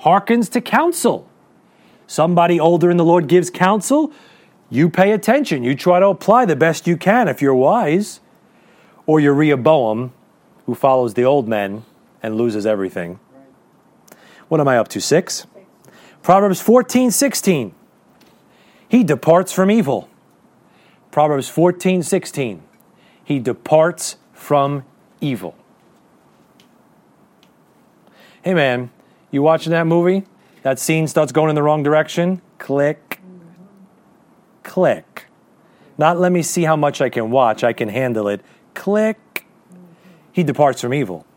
Hearkens to counsel. Somebody older in the Lord gives counsel you pay attention. You try to apply the best you can if you're wise. Or you're Rehoboam, who follows the old men and loses everything. What am I up to? Six? Proverbs 14, 16. He departs from evil. Proverbs 14, 16. He departs from evil. Hey man, you watching that movie? That scene starts going in the wrong direction? Click click. Not let me see how much I can watch, I can handle it. Click. He departs from evil.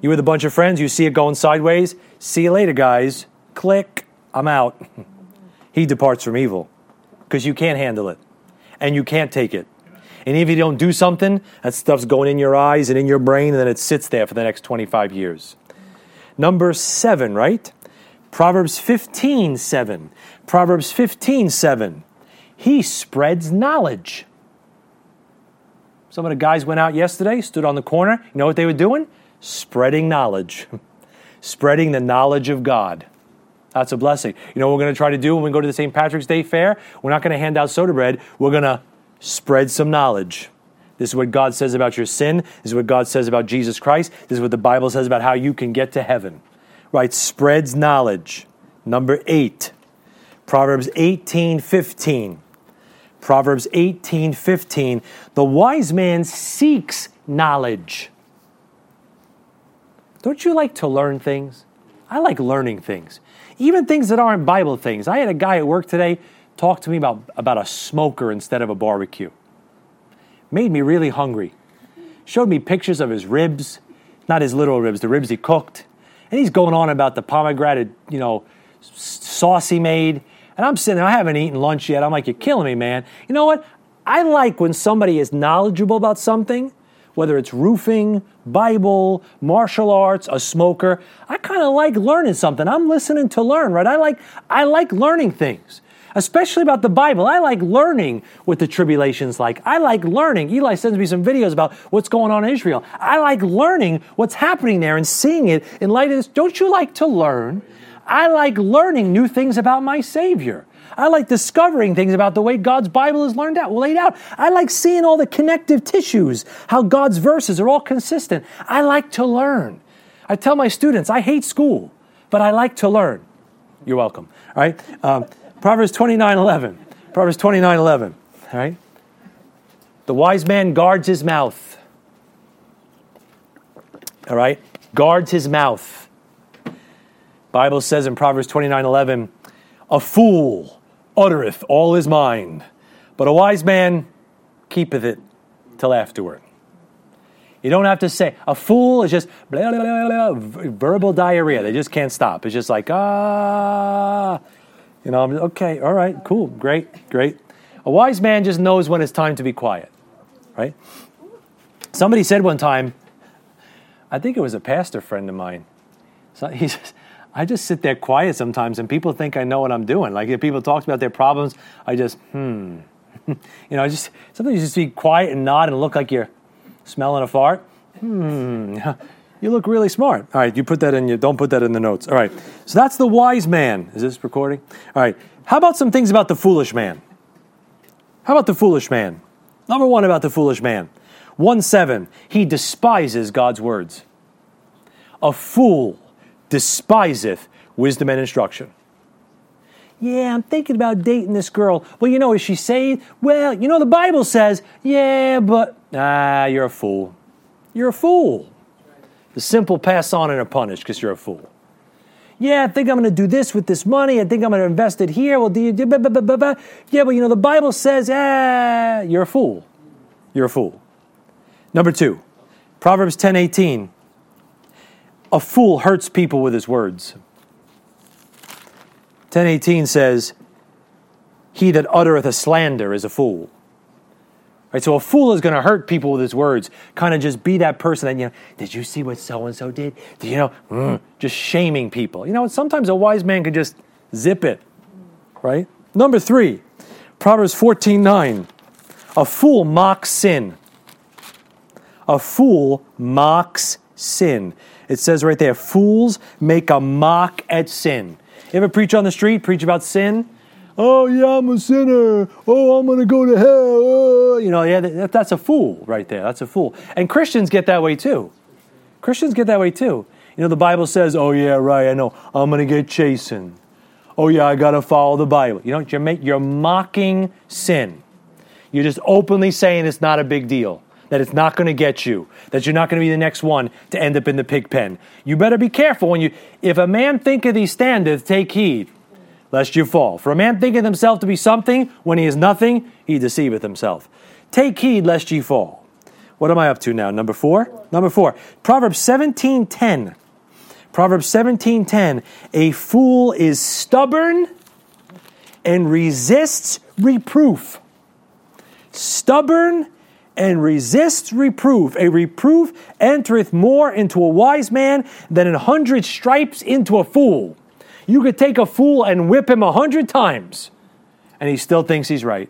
You with a bunch of friends, you see it going sideways. See you later, guys. Click. I'm out. <laughs> he departs from evil because you can't handle it and you can't take it. And if you don't do something, that stuff's going in your eyes and in your brain, and then it sits there for the next 25 years. Number seven, right? Proverbs 15, 7. Proverbs 15, 7. He spreads knowledge. Some of the guys went out yesterday, stood on the corner. You know what they were doing? Spreading knowledge, <laughs> spreading the knowledge of God. That's a blessing. You know what we're going to try to do when we go to the St. Patrick's Day fair? We're not going to hand out soda bread. We're going to spread some knowledge. This is what God says about your sin. This is what God says about Jesus Christ. This is what the Bible says about how you can get to heaven. Right? Spreads knowledge. Number eight, Proverbs 18 15. Proverbs 18 15. The wise man seeks knowledge. Don't you like to learn things? I like learning things, even things that aren't Bible things. I had a guy at work today talk to me about, about a smoker instead of a barbecue. Made me really hungry. Showed me pictures of his ribs, not his literal ribs, the ribs he cooked. And he's going on about the pomegranate, you know, sauce he made and I'm sitting there, I haven't eaten lunch yet. I'm like, you're killing me, man. You know what? I like when somebody is knowledgeable about something, whether it's roofing, Bible, martial arts, a smoker. I kind of like learning something. I'm listening to learn, right? I like I like learning things. Especially about the Bible. I like learning what the tribulation's like. I like learning. Eli sends me some videos about what's going on in Israel. I like learning what's happening there and seeing it in light of this. Don't you like to learn? I like learning new things about my Savior. I like discovering things about the way God's Bible is learned out, laid out. I like seeing all the connective tissues, how God's verses are all consistent. I like to learn. I tell my students, I hate school, but I like to learn. You're welcome. All right. Um, Proverbs 29 11. Proverbs 29 11. All right. The wise man guards his mouth. All right. Guards his mouth. Bible says in Proverbs 29 11, a fool uttereth all his mind, but a wise man keepeth it till afterward. You don't have to say. A fool is just blah, blah, blah, verbal diarrhea. They just can't stop. It's just like, ah. You know, I'm, okay, all right, cool, great, great. A wise man just knows when it's time to be quiet, right? Somebody said one time, I think it was a pastor friend of mine. So <laughs> he says, I just sit there quiet sometimes, and people think I know what I'm doing. Like if people talk about their problems, I just hmm, <laughs> you know, I just sometimes you just be quiet and nod and look like you're smelling a fart. Hmm, <laughs> you look really smart. All right, you put that in. You don't put that in the notes. All right, so that's the wise man. Is this recording? All right. How about some things about the foolish man? How about the foolish man? Number one about the foolish man. 1 7, he despises God's words. A fool despiseth wisdom and instruction. Yeah, I'm thinking about dating this girl. Well, you know, is she saved? Well, you know, the Bible says, yeah, but, ah, you're a fool. You're a fool. The simple pass on and are punished because you're a fool. Yeah, I think I'm going to do this with this money. I think I'm going to invest it here. Well, do you, blah, blah, blah, blah. yeah, but you know, the Bible says, ah, you're a fool. You're a fool. Number two, Proverbs 10 18. A fool hurts people with his words. 1018 says, He that uttereth a slander is a fool. Right, so a fool is going to hurt people with his words. Kind of just be that person that, you know, did you see what so and so did? Did you know? Mm, just shaming people. You know, sometimes a wise man can just zip it. Right? Number three, Proverbs 14 9. A fool mocks sin. A fool mocks sin. It says right there, fools make a mock at sin. You ever preach on the street, preach about sin? Oh, yeah, I'm a sinner. Oh, I'm going to go to hell. Oh. You know, yeah, that, that's a fool right there. That's a fool. And Christians get that way too. Christians get that way too. You know, the Bible says, oh, yeah, right, I know. I'm going to get chastened. Oh, yeah, I got to follow the Bible. You know, you're, make, you're mocking sin. You're just openly saying it's not a big deal that it's not going to get you, that you're not going to be the next one to end up in the pig pen. You better be careful when you, if a man thinketh he standeth, take heed, lest you fall. For a man thinketh himself to be something, when he is nothing, he deceiveth himself. Take heed lest ye fall. What am I up to now? Number four? Number four. Proverbs 17.10. Proverbs 17.10. A fool is stubborn and resists reproof. Stubborn and resists reproof. A reproof entereth more into a wise man than an hundred stripes into a fool. You could take a fool and whip him a hundred times, and he still thinks he's right.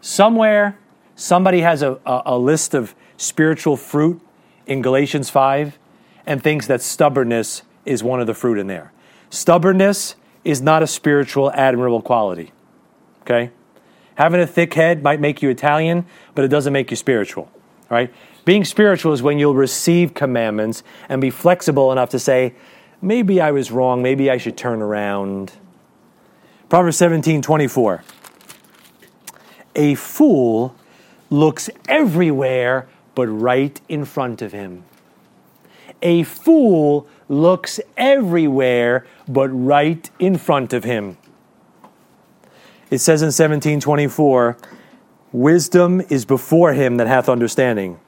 Somewhere, somebody has a, a, a list of spiritual fruit in Galatians 5 and thinks that stubbornness is one of the fruit in there. Stubbornness is not a spiritual, admirable quality. Okay? Having a thick head might make you Italian, but it doesn't make you spiritual. Right? Being spiritual is when you'll receive commandments and be flexible enough to say, maybe I was wrong, maybe I should turn around. Proverbs 17 24. A fool looks everywhere but right in front of him. A fool looks everywhere but right in front of him. It says in 1724, Wisdom is before him that hath understanding,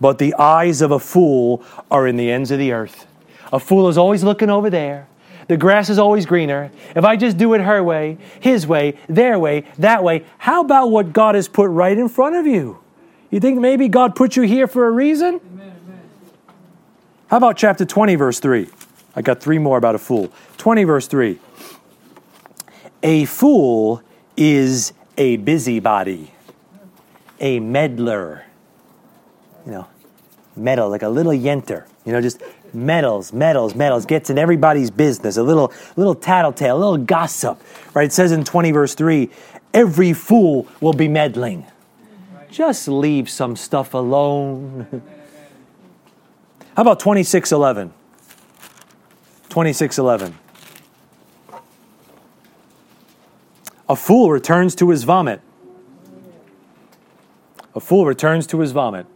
but the eyes of a fool are in the ends of the earth. A fool is always looking over there. The grass is always greener. If I just do it her way, his way, their way, that way, how about what God has put right in front of you? You think maybe God put you here for a reason? How about chapter 20, verse 3? I got three more about a fool. 20, verse 3. A fool is a busybody, a meddler. You know, meddle, like a little yenta. You know, just meddles, meddles, meddles, gets in everybody's business, a little, little tattletale, a little gossip. Right? It says in 20 verse 3, every fool will be meddling. Just leave some stuff alone. How about 2611? 2611. A fool returns to his vomit. A fool returns to his vomit.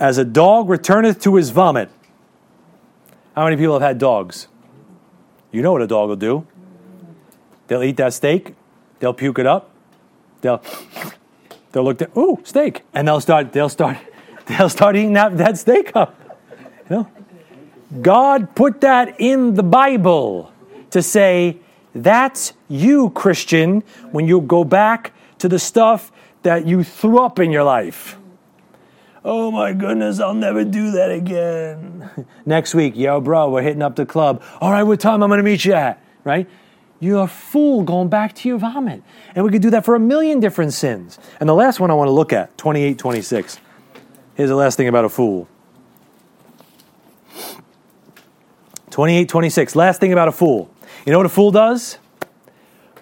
As a dog returneth to his vomit. How many people have had dogs? You know what a dog will do. They'll eat that steak, they'll puke it up, they'll they'll look at ooh, steak. And they'll start they'll start <laughs> they'll start eating that, that steak up. You know? God put that in the Bible to say, that's you, Christian, when you go back to the stuff that you threw up in your life. Oh my goodness, I'll never do that again. <laughs> Next week, yo, bro, we're hitting up the club. All right, what time I'm to meet you at? Right? You're a fool going back to your vomit. And we could do that for a million different sins. And the last one I want to look at, 28, 26. Here's the last thing about a fool. 28, 26. Last thing about a fool. You know what a fool does?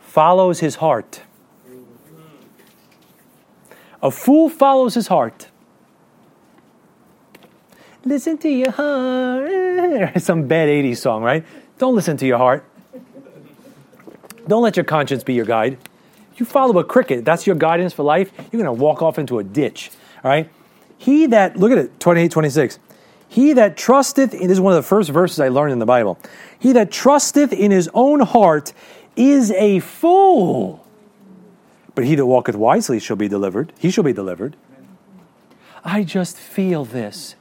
Follows his heart. A fool follows his heart. Listen to your heart. <laughs> Some bad 80s song, right? Don't listen to your heart. Don't let your conscience be your guide. You follow a cricket, that's your guidance for life, you're going to walk off into a ditch. All right? He that, look at it, 28, 26. He that trusteth, this is one of the first verses I learned in the Bible. He that trusteth in his own heart is a fool. But he that walketh wisely shall be delivered. He shall be delivered. I just feel this.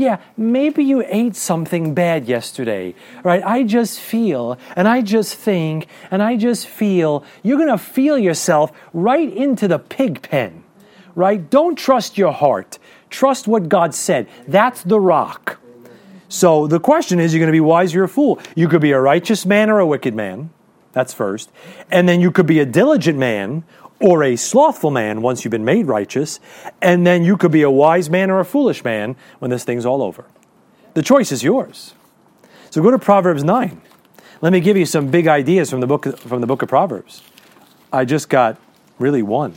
Yeah, maybe you ate something bad yesterday, right? I just feel, and I just think, and I just feel. You're going to feel yourself right into the pig pen, right? Don't trust your heart. Trust what God said. That's the rock. So the question is, you're going to be wise or a fool? You could be a righteous man or a wicked man. That's first. And then you could be a diligent man or a slothful man once you've been made righteous. And then you could be a wise man or a foolish man when this thing's all over. The choice is yours. So go to Proverbs 9. Let me give you some big ideas from the book, from the book of Proverbs. I just got really one.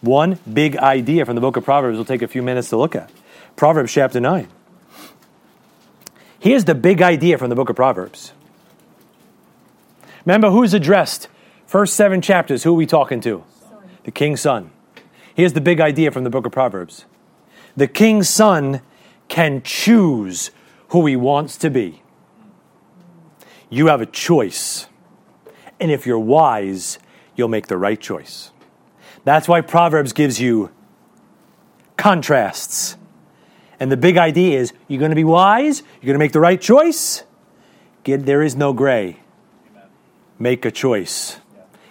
One big idea from the book of Proverbs we'll take a few minutes to look at. Proverbs chapter 9. Here's the big idea from the book of Proverbs. Remember who's addressed? First seven chapters, who are we talking to? The king's son. Here's the big idea from the book of Proverbs the king's son can choose who he wants to be. You have a choice. And if you're wise, you'll make the right choice. That's why Proverbs gives you contrasts. And the big idea is you're going to be wise, you're going to make the right choice. Get, there is no gray. Make a choice.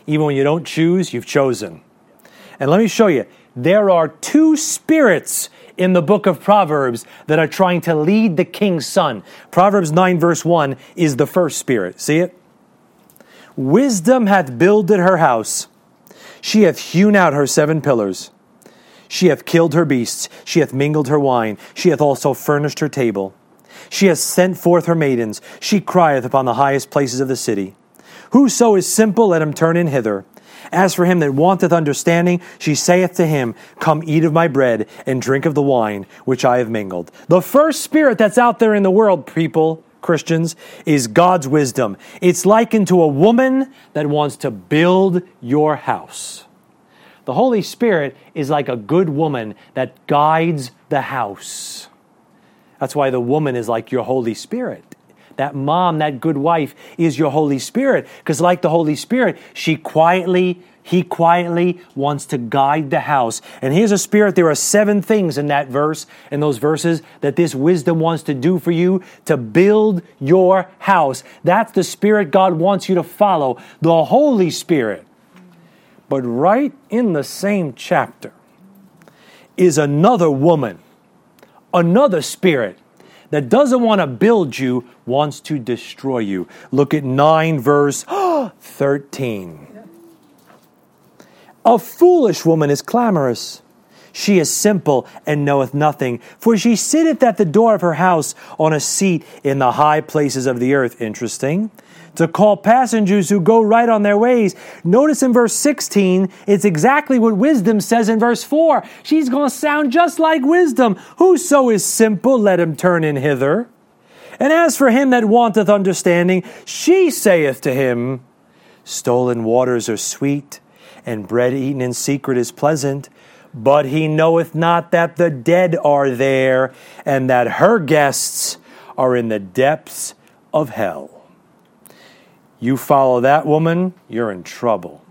Even when you don't choose, you've chosen. And let me show you there are two spirits in the book of Proverbs that are trying to lead the king's son. Proverbs 9, verse 1 is the first spirit. See it? Wisdom hath builded her house she hath hewn out her seven pillars. She hath killed her beasts. She hath mingled her wine. She hath also furnished her table. She hath sent forth her maidens. She crieth upon the highest places of the city. Whoso is simple, let him turn in hither. As for him that wanteth understanding, she saith to him, Come eat of my bread and drink of the wine which I have mingled. The first spirit that's out there in the world, people, Christians, is God's wisdom. It's likened to a woman that wants to build your house. The Holy Spirit is like a good woman that guides the house. That's why the woman is like your Holy Spirit. That mom, that good wife, is your Holy Spirit. Because, like the Holy Spirit, she quietly he quietly wants to guide the house. And here's a spirit. There are seven things in that verse, in those verses, that this wisdom wants to do for you to build your house. That's the spirit God wants you to follow, the Holy Spirit. But right in the same chapter is another woman, another spirit that doesn't want to build you, wants to destroy you. Look at 9 verse <gasps> 13. A foolish woman is clamorous. She is simple and knoweth nothing, for she sitteth at the door of her house on a seat in the high places of the earth. Interesting. To call passengers who go right on their ways. Notice in verse 16, it's exactly what wisdom says in verse 4. She's going to sound just like wisdom. Whoso is simple, let him turn in hither. And as for him that wanteth understanding, she saith to him, Stolen waters are sweet, and bread eaten in secret is pleasant. But he knoweth not that the dead are there, and that her guests are in the depths of hell. You follow that woman, you're in trouble.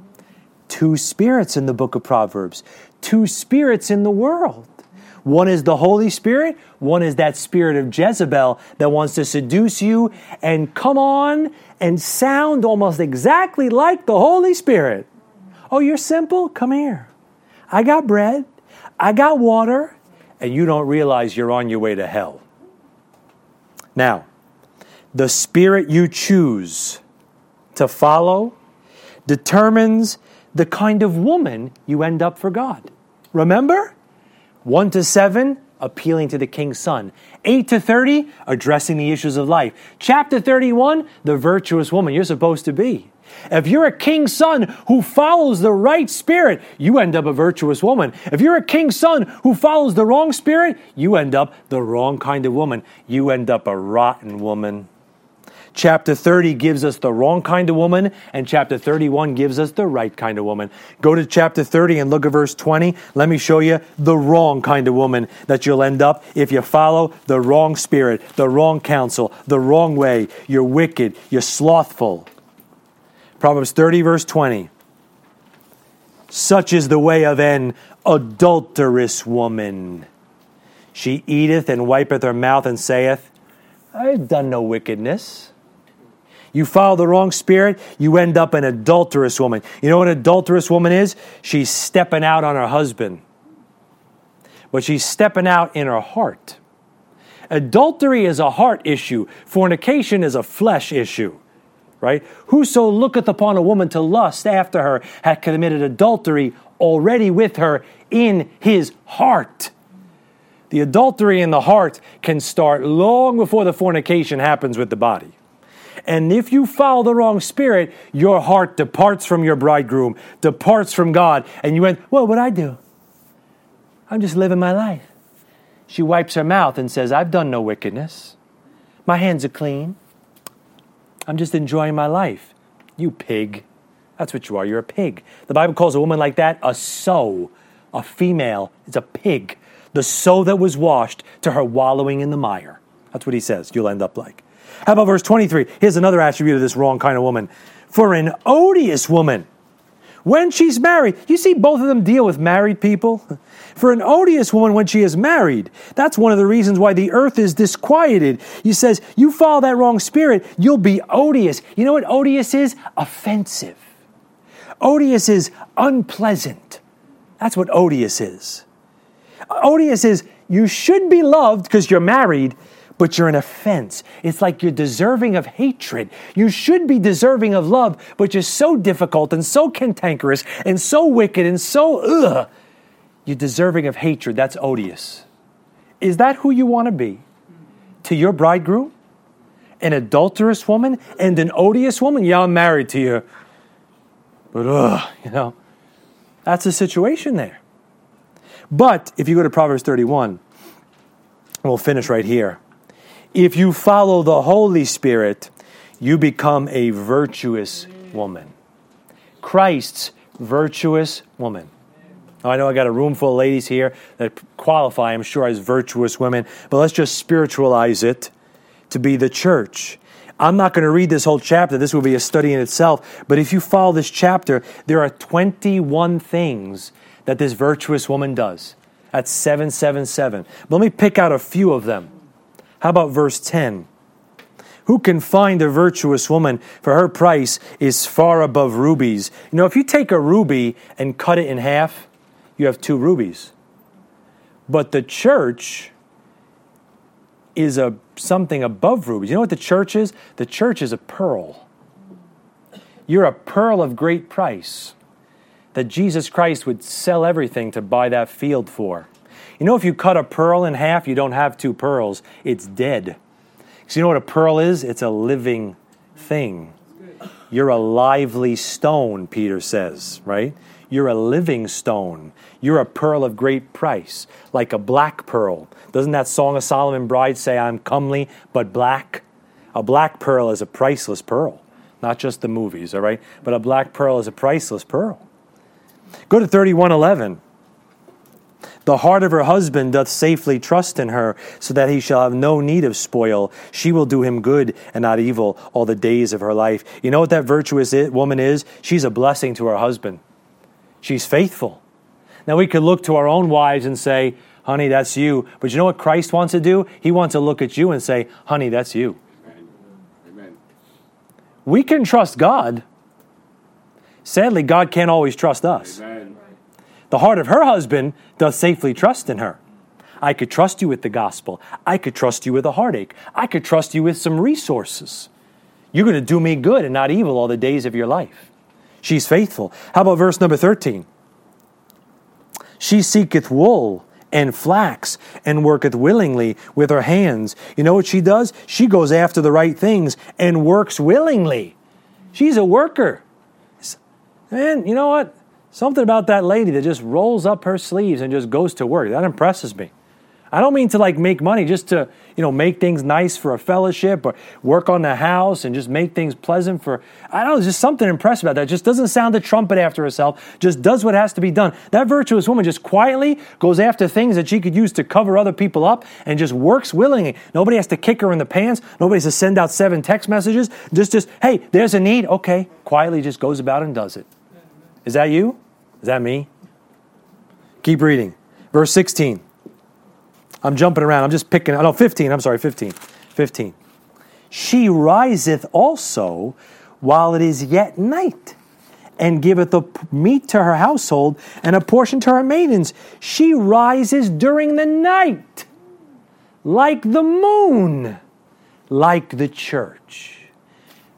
Two spirits in the book of Proverbs, two spirits in the world. One is the Holy Spirit, one is that spirit of Jezebel that wants to seduce you and come on and sound almost exactly like the Holy Spirit. Oh, you're simple? Come here. I got bread, I got water, and you don't realize you're on your way to hell. Now, the spirit you choose to follow determines the kind of woman you end up for God. Remember? 1 to 7, appealing to the king's son. 8 to 30, addressing the issues of life. Chapter 31, the virtuous woman you're supposed to be. If you're a king's son who follows the right spirit, you end up a virtuous woman. If you're a king's son who follows the wrong spirit, you end up the wrong kind of woman. You end up a rotten woman. Chapter 30 gives us the wrong kind of woman, and chapter 31 gives us the right kind of woman. Go to chapter 30 and look at verse 20. Let me show you the wrong kind of woman that you'll end up if you follow the wrong spirit, the wrong counsel, the wrong way. You're wicked, you're slothful. Proverbs 30, verse 20. Such is the way of an adulterous woman. She eateth and wipeth her mouth and saith, I have done no wickedness. You follow the wrong spirit, you end up an adulterous woman. You know what an adulterous woman is? She's stepping out on her husband, but she's stepping out in her heart. Adultery is a heart issue, fornication is a flesh issue right? Whoso looketh upon a woman to lust after her hath committed adultery already with her in his heart. The adultery in the heart can start long before the fornication happens with the body. And if you follow the wrong spirit, your heart departs from your bridegroom, departs from God, and you went, Well, what would I do? I'm just living my life. She wipes her mouth and says, I've done no wickedness. My hands are clean. I'm just enjoying my life. You pig. That's what you are. You're a pig. The Bible calls a woman like that a sow. A female is a pig. The sow that was washed to her wallowing in the mire. That's what he says you'll end up like. How about verse 23? Here's another attribute of this wrong kind of woman. For an odious woman, when she's married, you see both of them deal with married people. <laughs> For an odious woman when she is married, that's one of the reasons why the earth is disquieted. He says, You follow that wrong spirit, you'll be odious. You know what odious is? Offensive. Odious is unpleasant. That's what odious is. Odious is you should be loved because you're married, but you're an offense. It's like you're deserving of hatred. You should be deserving of love, but you're so difficult and so cantankerous and so wicked and so ugh you're deserving of hatred. That's odious. Is that who you want to be? To your bridegroom? An adulterous woman and an odious woman? Yeah, I'm married to you. But, ugh, you know, that's the situation there. But if you go to Proverbs 31, we'll finish right here. If you follow the Holy Spirit, you become a virtuous woman. Christ's virtuous woman. I know I got a room full of ladies here that qualify, I'm sure, as virtuous women, but let's just spiritualize it to be the church. I'm not going to read this whole chapter. This will be a study in itself. But if you follow this chapter, there are 21 things that this virtuous woman does. That's 777. Let me pick out a few of them. How about verse 10? Who can find a virtuous woman? For her price is far above rubies. You know, if you take a ruby and cut it in half, you have two rubies. But the church is a something above rubies. You know what the church is? The church is a pearl. You're a pearl of great price that Jesus Christ would sell everything to buy that field for. You know, if you cut a pearl in half, you don't have two pearls, it's dead. So, you know what a pearl is? It's a living thing. You're a lively stone, Peter says, right? You're a living stone. You're a pearl of great price, like a black pearl. Doesn't that Song of Solomon bride say, I'm comely but black? A black pearl is a priceless pearl, not just the movies, all right? But a black pearl is a priceless pearl. Go to 3111. The heart of her husband doth safely trust in her, so that he shall have no need of spoil. She will do him good and not evil all the days of her life. You know what that virtuous woman is? She's a blessing to her husband. She's faithful. Now we could look to our own wives and say, honey, that's you. But you know what Christ wants to do? He wants to look at you and say, honey, that's you. Amen. We can trust God. Sadly, God can't always trust us. Amen. The heart of her husband doth safely trust in her. I could trust you with the gospel. I could trust you with a heartache. I could trust you with some resources. You're going to do me good and not evil all the days of your life. She's faithful. How about verse number 13? She seeketh wool and flax and worketh willingly with her hands. You know what she does? She goes after the right things and works willingly. She's a worker. Man, you know what? Something about that lady that just rolls up her sleeves and just goes to work. That impresses me. I don't mean to like make money just to, you know, make things nice for a fellowship or work on the house and just make things pleasant for I don't know, just something impressive about that. Just doesn't sound the trumpet after herself, just does what has to be done. That virtuous woman just quietly goes after things that she could use to cover other people up and just works willingly. Nobody has to kick her in the pants. Nobody has to send out seven text messages. Just just, hey, there's a need. Okay. Quietly just goes about and does it. Is that you? Is that me? Keep reading. Verse 16. I'm jumping around. I'm just picking. No, 15. I'm sorry, 15. 15. She riseth also while it is yet night, and giveth the meat to her household and a portion to her maidens. She rises during the night, like the moon, like the church.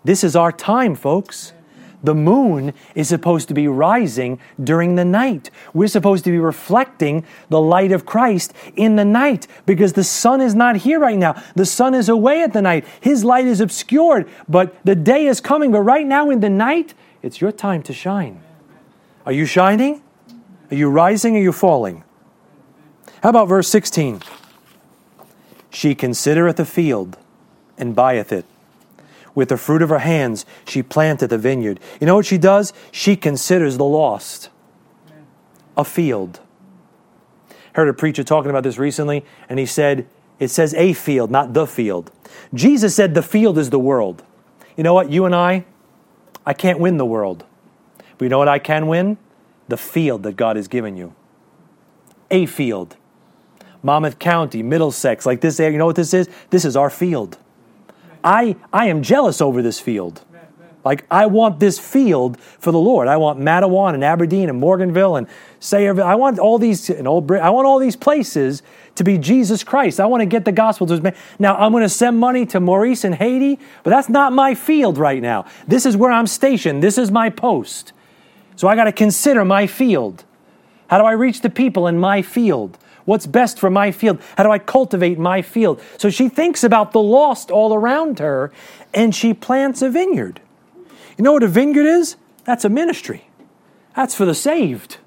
This is our time, folks. The moon is supposed to be rising during the night. We're supposed to be reflecting the light of Christ in the night because the sun is not here right now. The sun is away at the night. His light is obscured, but the day is coming. But right now in the night, it's your time to shine. Are you shining? Are you rising? Are you falling? How about verse 16? She considereth a field and buyeth it with the fruit of her hands, she planted the vineyard. You know what she does? She considers the lost a field. Heard a preacher talking about this recently, and he said, it says a field, not the field. Jesus said the field is the world. You know what? You and I, I can't win the world. But you know what I can win? The field that God has given you. A field. Monmouth County, Middlesex, like this area. You know what this is? This is our field. I, I am jealous over this field. Like, I want this field for the Lord. I want Matawan and Aberdeen and Morganville and Sayreville. I want all these, and Old I want all these places to be Jesus Christ. I want to get the gospel to his Now, I'm going to send money to Maurice in Haiti, but that's not my field right now. This is where I'm stationed. This is my post. So I got to consider my field. How do I reach the people in my field? What's best for my field? How do I cultivate my field? So she thinks about the lost all around her and she plants a vineyard. You know what a vineyard is? That's a ministry, that's for the saved.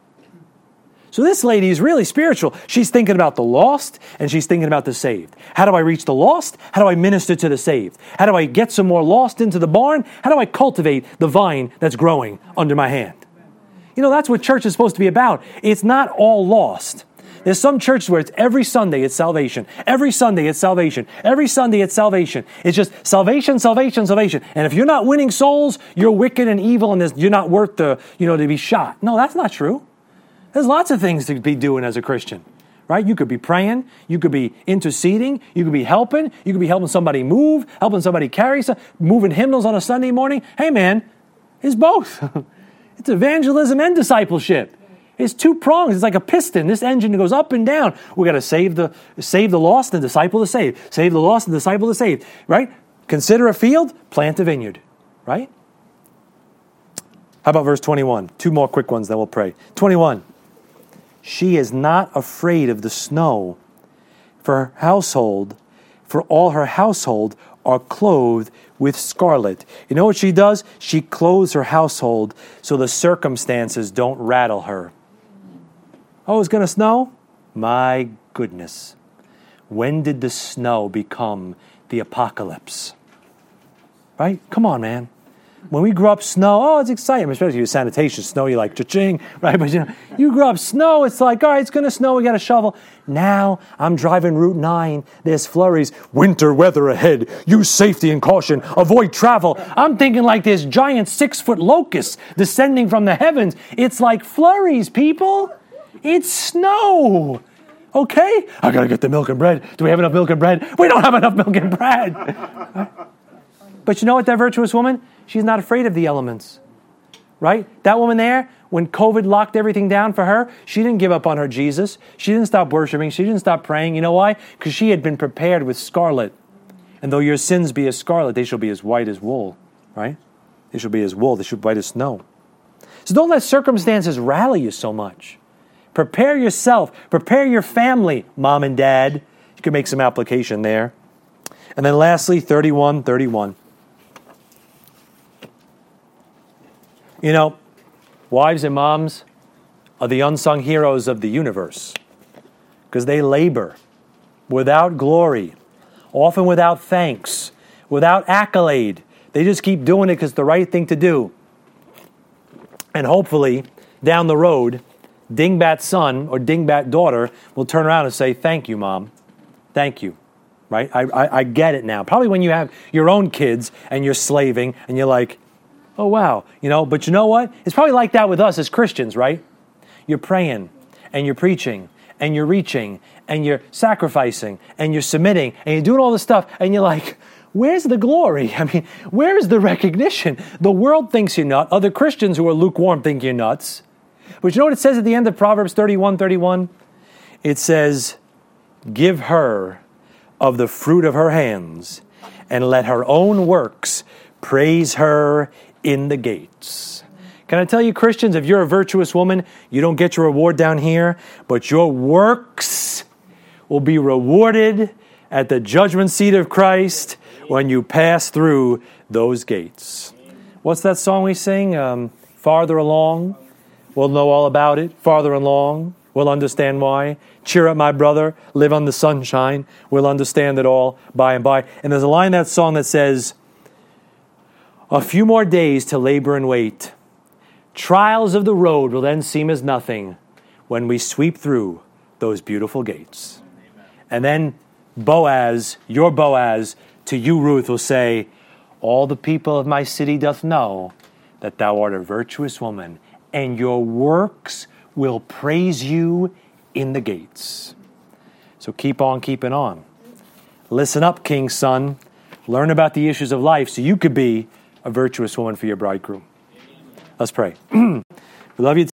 So this lady is really spiritual. She's thinking about the lost and she's thinking about the saved. How do I reach the lost? How do I minister to the saved? How do I get some more lost into the barn? How do I cultivate the vine that's growing under my hand? You know, that's what church is supposed to be about. It's not all lost. There's some churches where it's every Sunday it's salvation. Every Sunday it's salvation. Every Sunday it's salvation. It's just salvation, salvation, salvation. And if you're not winning souls, you're wicked and evil and you're not worth the, you know, to be shot. No, that's not true. There's lots of things to be doing as a Christian. Right? You could be praying, you could be interceding, you could be helping, you could be helping somebody move, helping somebody carry, some, moving hymnals on a Sunday morning. Hey man, it's both. <laughs> it's evangelism and discipleship. It's two prongs. It's like a piston. This engine goes up and down. We got to save the save the lost and disciple the saved. Save the lost and disciple the saved. Right? Consider a field, plant a vineyard. Right? How about verse 21? Two more quick ones, then we'll pray. 21. She is not afraid of the snow, for her household, for all her household are clothed with scarlet. You know what she does? She clothes her household so the circumstances don't rattle her. Oh, it's going to snow? My goodness. When did the snow become the apocalypse? Right? Come on, man. When we grew up, snow, oh, it's exciting, especially with sanitation. Snow, you like cha-ching, <laughs> right? But you know, you grew up, snow, it's like, all right, it's going to snow, we got a shovel. Now, I'm driving Route 9, there's flurries, winter weather ahead, use safety and caution, avoid travel. I'm thinking like this giant six-foot locust descending from the heavens. It's like flurries, people. It's snow. Okay? I gotta get the milk and bread. Do we have enough milk and bread? We don't have enough milk and bread. <laughs> But you know what, that virtuous woman? She's not afraid of the elements, right? That woman there, when COVID locked everything down for her, she didn't give up on her Jesus. She didn't stop worshiping. She didn't stop praying. You know why? Because she had been prepared with scarlet. And though your sins be as scarlet, they shall be as white as wool, right? They shall be as wool. They shall be white as snow. So don't let circumstances rally you so much. Prepare yourself. Prepare your family, mom and dad. You can make some application there. And then lastly, 31 31. You know, wives and moms are the unsung heroes of the universe because they labor without glory, often without thanks, without accolade. They just keep doing it because it's the right thing to do. And hopefully, down the road, dingbat son or dingbat daughter will turn around and say, Thank you, mom. Thank you. Right? I, I, I get it now. Probably when you have your own kids and you're slaving and you're like, oh, wow. You know, but you know what? It's probably like that with us as Christians, right? You're praying and you're preaching and you're reaching and you're sacrificing and you're submitting and you're doing all this stuff and you're like, where's the glory? <laughs> I mean, where's the recognition? The world thinks you're nuts. Other Christians who are lukewarm think you're nuts. But you know what it says at the end of Proverbs 31 31? It says, Give her of the fruit of her hands, and let her own works praise her in the gates. Can I tell you, Christians, if you're a virtuous woman, you don't get your reward down here, but your works will be rewarded at the judgment seat of Christ when you pass through those gates. What's that song we sing? Um, farther along, we'll know all about it. Farther along, we'll understand why. Cheer up, my brother, live on the sunshine. We'll understand it all by and by. And there's a line in that song that says, a few more days to labor and wait. Trials of the road will then seem as nothing when we sweep through those beautiful gates. And then Boaz, your Boaz, to you, Ruth, will say, All the people of my city doth know that thou art a virtuous woman, and your works will praise you in the gates. So keep on keeping on. Listen up, King's son. Learn about the issues of life so you could be a virtuous woman for your bridegroom. Let's pray. <clears throat> we love you.